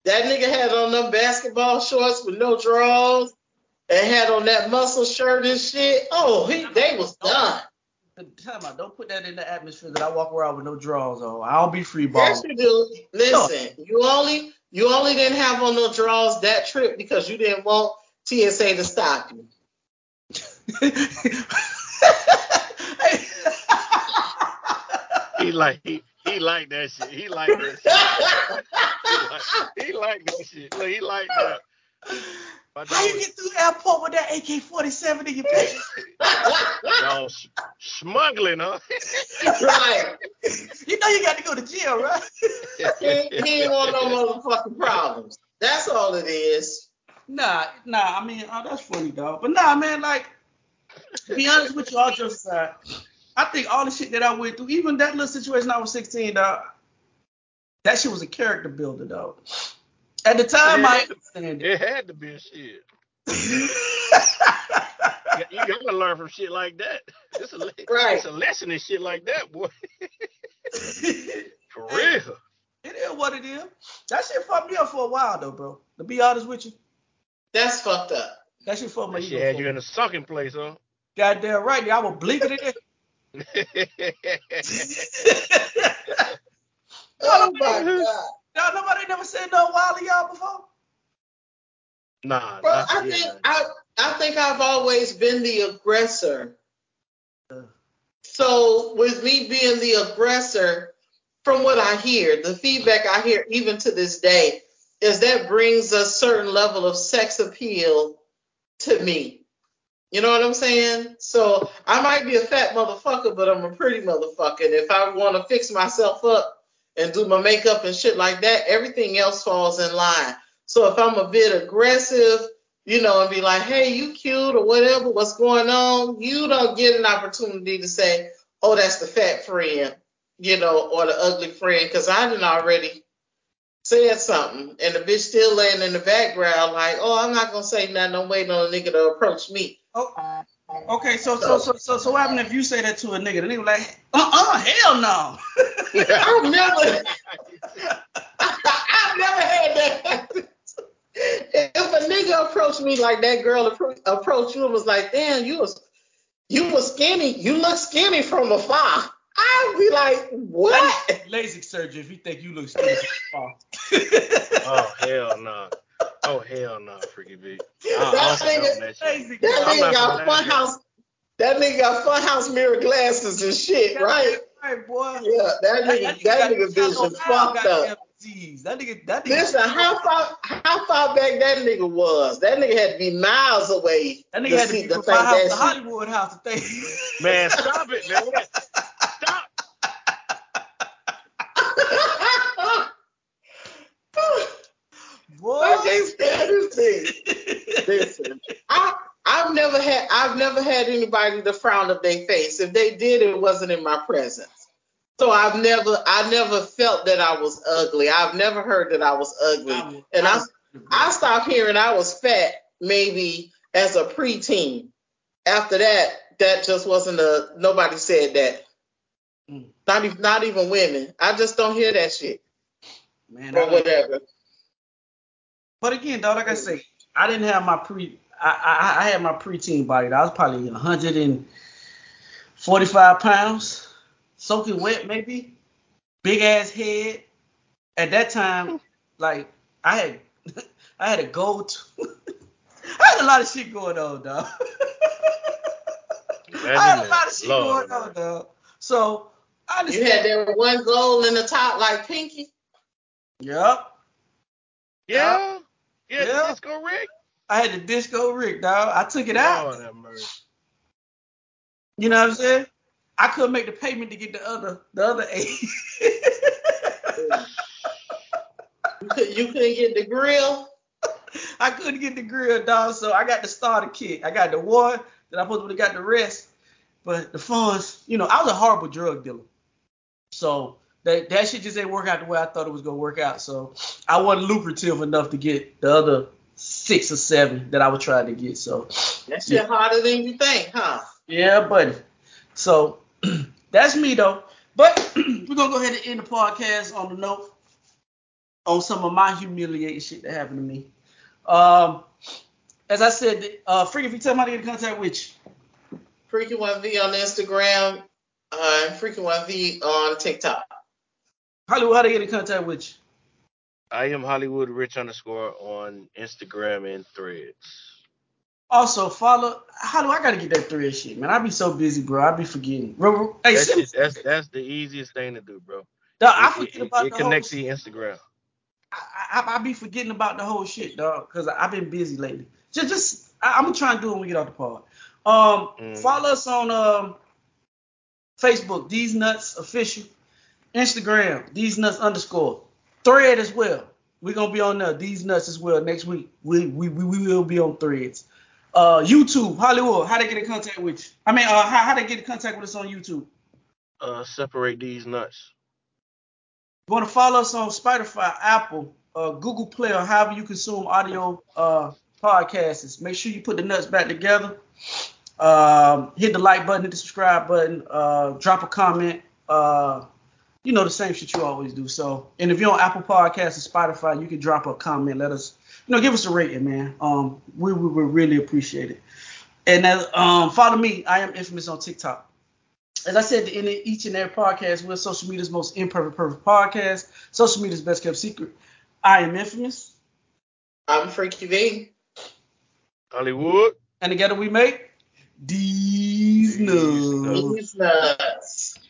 That nigga had on them basketball shorts with no drawers and had on that muscle shirt and shit. Oh, he they was done. Time out. Don't put that in the atmosphere that I walk around with no drawers on. I'll be free Yes, balling. you do. Listen, you only you only didn't have on no drawers that trip because you didn't want TSA to stop you. He like he he like that shit. He like that shit. He like, he like that shit. Look, he like that. My How you dog- get through the airport with that AK-47 in your pants? Y'all s- smuggling, huh? right. You know you got to go to jail, right? He, he ain't want no motherfucking problems. That's all it is. Nah, nah. I mean, oh, that's funny, dog. But nah, man. Like, to be honest with you, all just aside, I think all the shit that I went through, even that little situation I was 16, dog, that shit was a character builder, though. At the time, I didn't understand it. It had to be a shit. You, you gotta learn from shit like that. It's a, Right. it's a lesson in shit like that, boy. For real. It is what it is. That shit fucked me up for a while, though, bro. To be honest with you, That's fucked up. that shit fucked my That ego. shit had you me. in a sucking place, huh? Goddamn right, I was blinking it. Oh my god. Y'all, nobody never said no while y'all before. nah, Bro, I yet, think. I I think I've always been the aggressor. Uh. So with me being the aggressor, from what I hear, the feedback I hear even to this day is that brings a certain level of sex appeal to me. You know what I'm saying? So I might be a fat motherfucker, but I'm a pretty motherfucker. And if I want to fix myself up and do my makeup and shit like that, everything else falls in line. So if I'm a bit aggressive, you know, and be like, hey, you cute or whatever, what's going on? You don't get an opportunity to say, oh, that's the fat friend, you know, or the ugly friend, because I didn't already said something, and the bitch still laying in the background, like, oh, I'm not gonna say nothing. I'm waiting on a nigga to approach me. Oh, okay, so so so so so what happened if you say that to a nigga? The nigga was like, uh uh, hell no. I've never, I've never had that. If a nigga approached me like that girl appro- approached you and was like, damn, you was you was skinny, you look skinny from afar. I'd be like, what? LASIK surgery if you think you look skinny from afar. Oh hell no. Oh hell no, freaky V. I, That nigga- condone that shit. That nigga got gonna funhouse. That nigga got funhouse mirror glasses and shit, right? Right, boy. Yeah, that nigga, that got nigga vision shallow fucked up. disease. That nigga, that nigga. Listen, how far how far back that nigga was? That nigga had to be miles away that to nigga had to see be the from my house to. Hollywood house to think. Man, stop it, man. Stop. Boy. I can't stand this thing. Listen, I I've never had I've never had anybody to frown up their face. If they did, it wasn't in my presence. So I've never I never felt that I was ugly. I've never heard that I was ugly. And I I stopped hearing I was fat maybe as a preteen. After that, that just wasn't a nobody said that. Mm. Not even not even women. I just don't hear that shit Man, or don't- whatever. But again, dog, like I say, I didn't have my pre. I, I, I had my preteen body. I was probably 145 pounds, soaking wet, maybe. Big ass head. At that time, like I had, I had a gold. I had a lot of shit going on, dog. I had a lot of shit Lord, going on, dog. So I You had that one goal in the top like Pinky. Yep. Yeah. Yeah, Yeah. disco rig. I had the disco rig, dog. I took it out. Lord have mercy. You know what I'm saying? I couldn't make the payment to get the other the other eight. You, could, you couldn't get the grill. I couldn't get the grill, dog. So I got the starter kit. I got the one that I supposed to have got the rest. But the funds, you know, I was a horrible drug dealer. So that that shit just ain't work out the way I thought it was gonna work out. So I wasn't lucrative enough to get the other six or seven that I was trying to get. So That shit harder than you think, huh? yeah, buddy. So that's me though. But we're gonna go ahead and end the podcast on the note on some of my humiliating shit that happened to me. Um, as I said, uh, Freak, if you tell me how to get in contact with you. Freaky One V on Instagram, uh, and Freaky One V on TikTok. Hollywood, how to get in contact with you. I am Hollywood Rich underscore on Instagram and Threads. Also, follow. How do I gotta get that thread shit, man? I be so busy, bro. I be forgetting. Bro, Hey, That's, just- that's that's the easiest thing to do, bro. dog, I It- forget it, about it the connects whole. to Instagram. I, I, I be forgetting about the whole shit, dog, because I've been busy lately. Just, just I, I'm gonna try and do it when we get off the pod. Um, Mm. follow us on um Facebook, These Nuts Official, Instagram, These Nuts underscore, Thread as well. We're gonna be on there, These Nuts as well next week. We we, we, we will be on Threads. Uh, YouTube, Hollywood, how they get in contact with you? I mean, uh, how, how they get in contact with us on YouTube? Uh, separate these nuts. You want to follow us on Spotify, Apple, uh, Google Play, or however you consume audio uh, podcasts. Make sure you put the nuts back together. Um, hit the like button, hit the subscribe button, uh, drop a comment. Uh, you know the same shit you always do. So, and if you're on Apple Podcasts or Spotify, you can drop a comment. Let us, you know, give us a rating, man. Um, we we would really appreciate it. And uh, um, follow me. I am infamous on TikTok. As I said in each and every podcast, we're social media's most imperfect, perfect podcast. Social media's best kept secret. I am infamous, I'm Freaky V. Hollywood. and together we make these These nuts. These nuts.